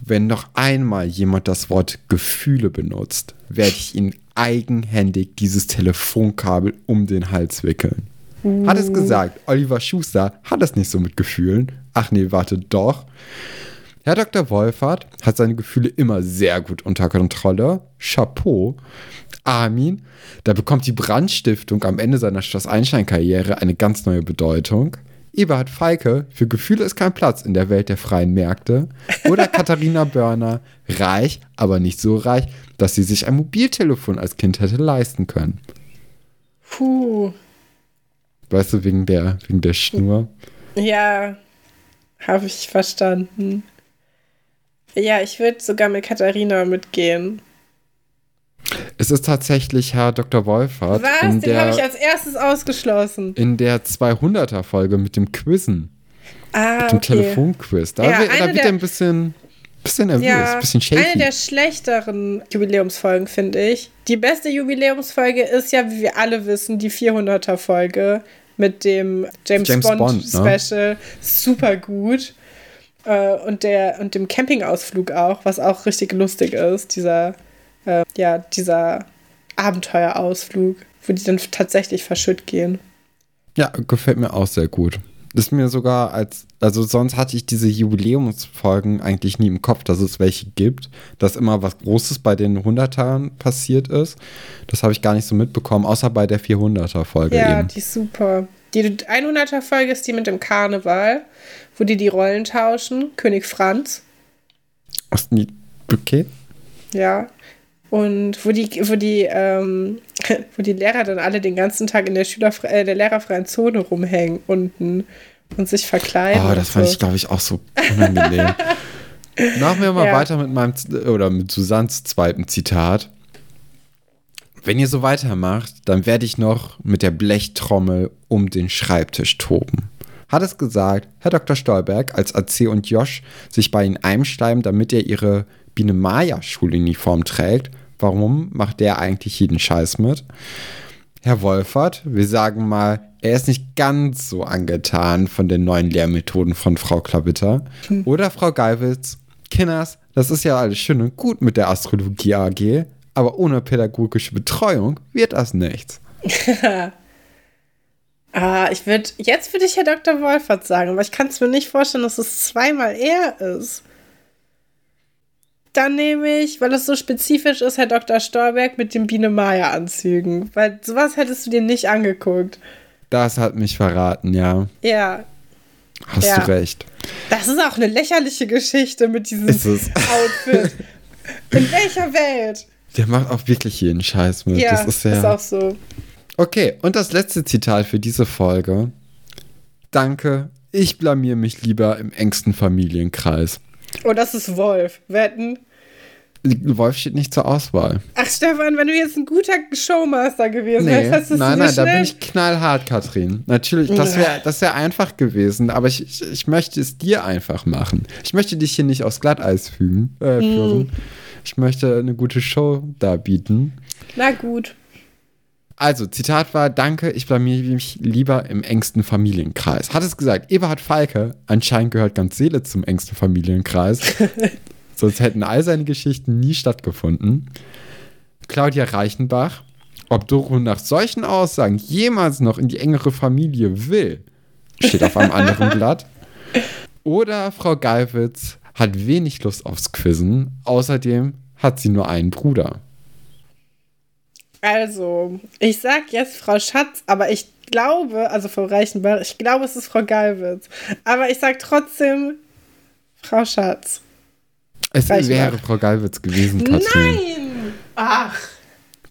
A: Wenn noch einmal jemand das Wort Gefühle benutzt, werde ich ihn eigenhändig dieses Telefonkabel um den Hals wickeln. Hat es gesagt, Oliver Schuster hat es nicht so mit Gefühlen. Ach nee, warte, doch. Herr Dr. Wolfert hat seine Gefühle immer sehr gut unter Kontrolle. Chapeau. Armin, da bekommt die Brandstiftung am Ende seiner Schloss-Einstein-Karriere eine ganz neue Bedeutung. Eberhard Feike, für Gefühle ist kein Platz in der Welt der freien Märkte. Oder Katharina Börner, reich, aber nicht so reich, dass sie sich ein Mobiltelefon als Kind hätte leisten können.
B: Puh.
A: Weißt du, wegen der, wegen der Schnur.
B: Ja, habe ich verstanden. Ja, ich würde sogar mit Katharina mitgehen.
A: Es ist tatsächlich Herr Dr. Wolfert
B: Was? Den habe ich als erstes ausgeschlossen.
A: in der 200er-Folge mit dem Quizzen,
B: Ah,
A: mit dem
B: okay.
A: Telefonquiz. Da,
B: Ja,
A: wird- da wird
B: der-
A: er ein bisschen, bisschen nervös,
B: Ja,
A: bisschen
B: eine
A: shaky.
B: der schlechteren Jubiläumsfolgen, finde ich. Die beste Jubiläumsfolge ist ja, wie wir alle wissen, die 400er-Folge mit dem James,
A: James
B: Bond,
A: Bond, ne?
B: Special. Super gut. Äh, und, der, und dem Campingausflug auch, was auch richtig lustig ist. Dieser, äh, ja, dieser Abenteuerausflug, wo die dann tatsächlich verschütt gehen.
A: Ja, gefällt mir auch sehr gut. Ist mir sogar als, also sonst hatte ich diese Jubiläumsfolgen eigentlich nie im Kopf, dass es welche gibt, dass immer was Großes bei den 100ern passiert ist. Das habe ich gar nicht so mitbekommen, außer bei der 400er-Folge
B: Ja,
A: eben.
B: die ist super. Die 100er-Folge ist die mit dem Karneval, wo die die Rollen tauschen. König Franz,
A: nie- Okay.
B: ja. Und wo die, wo die, ähm, wo die Lehrer dann alle den ganzen Tag in der Schülerfre äh, der lehrerfreien Zone rumhängen unten und sich verkleiden.
A: Oh, das fand
B: so.
A: ich, glaube ich, auch so unangenehm. Machen wir mal
B: Ja.
A: weiter mit meinem, oder mit Susannes zweiten Zitat. Wenn ihr so weitermacht, dann werde ich noch mit der Blechtrommel um den Schreibtisch toben. Hat es gesagt, Herr Dr. Stolberg, als AC und Josh sich bei ihnen einschleimen, damit er ihre Biene Maya Schuluniform trägt. Warum macht der eigentlich jeden Scheiß mit? Herr Wolfert, wir sagen mal, er ist nicht ganz so angetan von den neuen Lehrmethoden von Frau Klavitter. Oder Frau Geiwitz, Kinders, das ist ja alles schön und gut mit der Astrologie AG, aber ohne pädagogische Betreuung wird das nichts.
B: Ah, ich würde, jetzt würde ich Herr Dr. Wolfert sagen, aber ich kann es mir nicht vorstellen, dass es zweimal er ist. Dann nehme ich, weil es so spezifisch ist, Herr Dr. Stolberg mit den Biene-Maya-Anzügen. Weil sowas hättest du dir nicht angeguckt.
A: Das hat mich verraten, ja.
B: Ja,
A: Hast
B: Ja.
A: du recht.
B: das ist auch eine lächerliche Geschichte mit diesem. Outfit. In welcher Welt?
A: Der macht auch wirklich jeden Scheiß mit.
B: Ja,
A: das ist, ja
B: ist auch so.
A: Okay, und das letzte Zitat für diese Folge. Danke, ich blamier mich lieber im engsten Familienkreis.
B: Oh, das ist Wolf. Wetten?
A: Wolf steht nicht zur Auswahl.
B: Ach, Stefan, wenn du jetzt ein guter Showmaster gewesen
A: Nee,
B: wärst, hast du es
A: nein, nein, da
B: schnell-
A: bin ich knallhart, Katrin. Natürlich, das wäre das wär einfach gewesen, aber ich, ich, ich möchte es dir einfach machen. Ich möchte dich hier nicht aufs Glatteis fügen, äh, führen. Ich möchte eine gute Show darbieten.
B: Na gut.
A: Also, Zitat war, danke, ich blamier mich lieber im engsten Familienkreis. Hat es gesagt, Eberhard Falke, anscheinend gehört ganz Seele zum engsten Familienkreis. Sonst hätten all seine Geschichten nie stattgefunden. Claudia Reichenbach, ob Doro nach solchen Aussagen jemals noch in die engere Familie will, steht auf einem anderen Blatt. Oder Frau Geiwitz hat wenig Lust aufs Quizzen, außerdem hat sie nur einen Bruder.
B: Also, ich sag jetzt Frau Schatz, aber ich glaube, also Frau Reichenbach, ich glaube, es ist Frau Geilwitz. Aber ich sag trotzdem Frau Schatz.
A: Es
B: Reichenbach.
A: wäre Frau Geiwitz gewesen, Katrin.
B: Nein! Ach.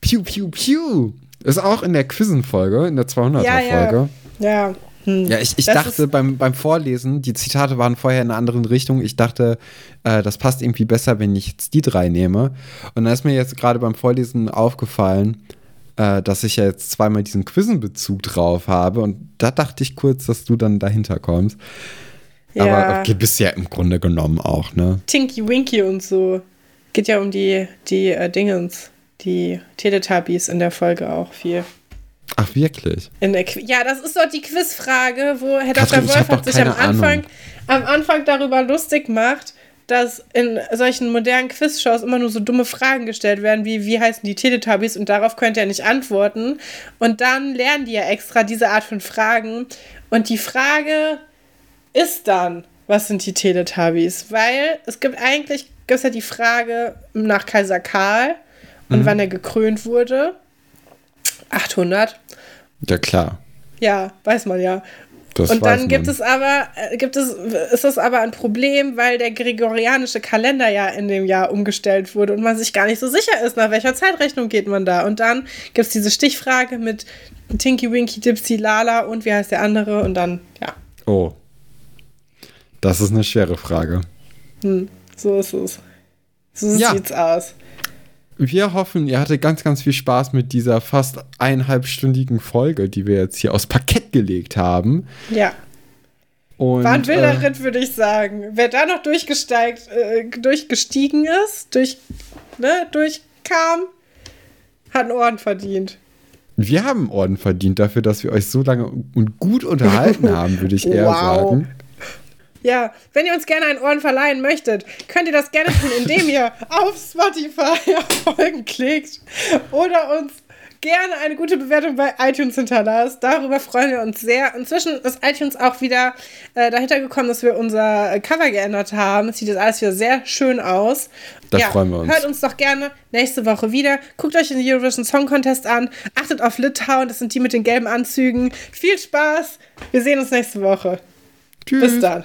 A: Piu, piu, piu. Ist auch in der Quizzen-Folge, in der 200er-Folge.
B: Ja,
A: Ja,
B: ja. Ja. Hm.
A: ich, ich
B: Das
A: dachte beim, beim Vorlesen, die Zitate waren vorher in einer anderen Richtung. Ich dachte, äh, das passt irgendwie besser, wenn ich jetzt die drei nehme. Und dann ist mir jetzt gerade beim Vorlesen aufgefallen, äh, dass ich ja jetzt zweimal diesen Quizzen-Bezug drauf habe. Und da dachte ich kurz, dass du dann dahinter kommst.
B: Ja.
A: Aber okay, bist ja im Grunde genommen auch, ne?
B: Tinky Winky und so. Geht ja um die, die äh, Dingens, die Teletubbies in der Folge auch viel.
A: Ach, wirklich?
B: In der Qui ja, das ist doch die Quizfrage, wo Herr
A: Katrin,
B: Dr. Wolf hat sich am
A: Ahnung.
B: Anfang, am Anfang darüber lustig macht, dass in solchen modernen Quizshows immer nur so dumme Fragen gestellt werden, wie wie heißen die Teletubbies und darauf könnt ihr nicht antworten. Und dann lernen die ja extra diese Art von Fragen. Und die Frage ist dann, was sind die Teletubbies? Weil es gibt eigentlich, gibt es ja die Frage nach Kaiser Karl und wann er gekrönt wurde. 800.
A: Ja, klar.
B: Ja, weiß man ja.
A: Das
B: und dann gibt es aber, äh, gibt es, ist es aber ein Problem, weil der gregorianische Kalender ja in dem Jahr umgestellt wurde und man sich gar nicht so sicher ist, nach welcher Zeitrechnung geht man da. Und dann gibt es diese Stichfrage mit Tinky Winky Dipsy Lala und wie heißt der andere und dann, ja,
A: Oh. Das ist eine schwere Frage.
B: hm, so ist es. So
A: Ja.
B: sieht's aus.
A: Wir hoffen, ihr hattet ganz, ganz viel Spaß mit dieser fast eineinhalbstündigen Folge, die wir jetzt hier aus Parkett gelegt haben.
B: Ja.
A: Und,
B: War ein wilder
A: äh,
B: Ritt, würde ich sagen. Wer da noch durchgesteigt, äh, durchgestiegen ist, durch, ne, durchkam, hat einen Orden verdient.
A: wir haben einen Orden verdient dafür, dass wir euch so lange und gut unterhalten haben, würde ich eher
B: Wow.
A: sagen.
B: Ja, wenn ihr uns gerne einen Orden verleihen möchtet, könnt ihr das gerne tun, indem ihr auf Spotify auf Folgen klickt oder uns gerne eine gute Bewertung bei iTunes hinterlasst. Darüber freuen wir uns sehr. Inzwischen ist iTunes auch wieder äh, dahinter gekommen, dass wir unser Cover geändert haben. Es sieht jetzt alles wieder sehr schön aus.
A: Da freuen wir uns.
B: Hört uns doch gerne nächste Woche wieder. Guckt euch den Eurovision Song Contest an. Achtet auf Litauen, das sind die mit den gelben Anzügen. Viel Spaß. Wir sehen uns nächste Woche.
A: Tschüss.
B: Bis dann.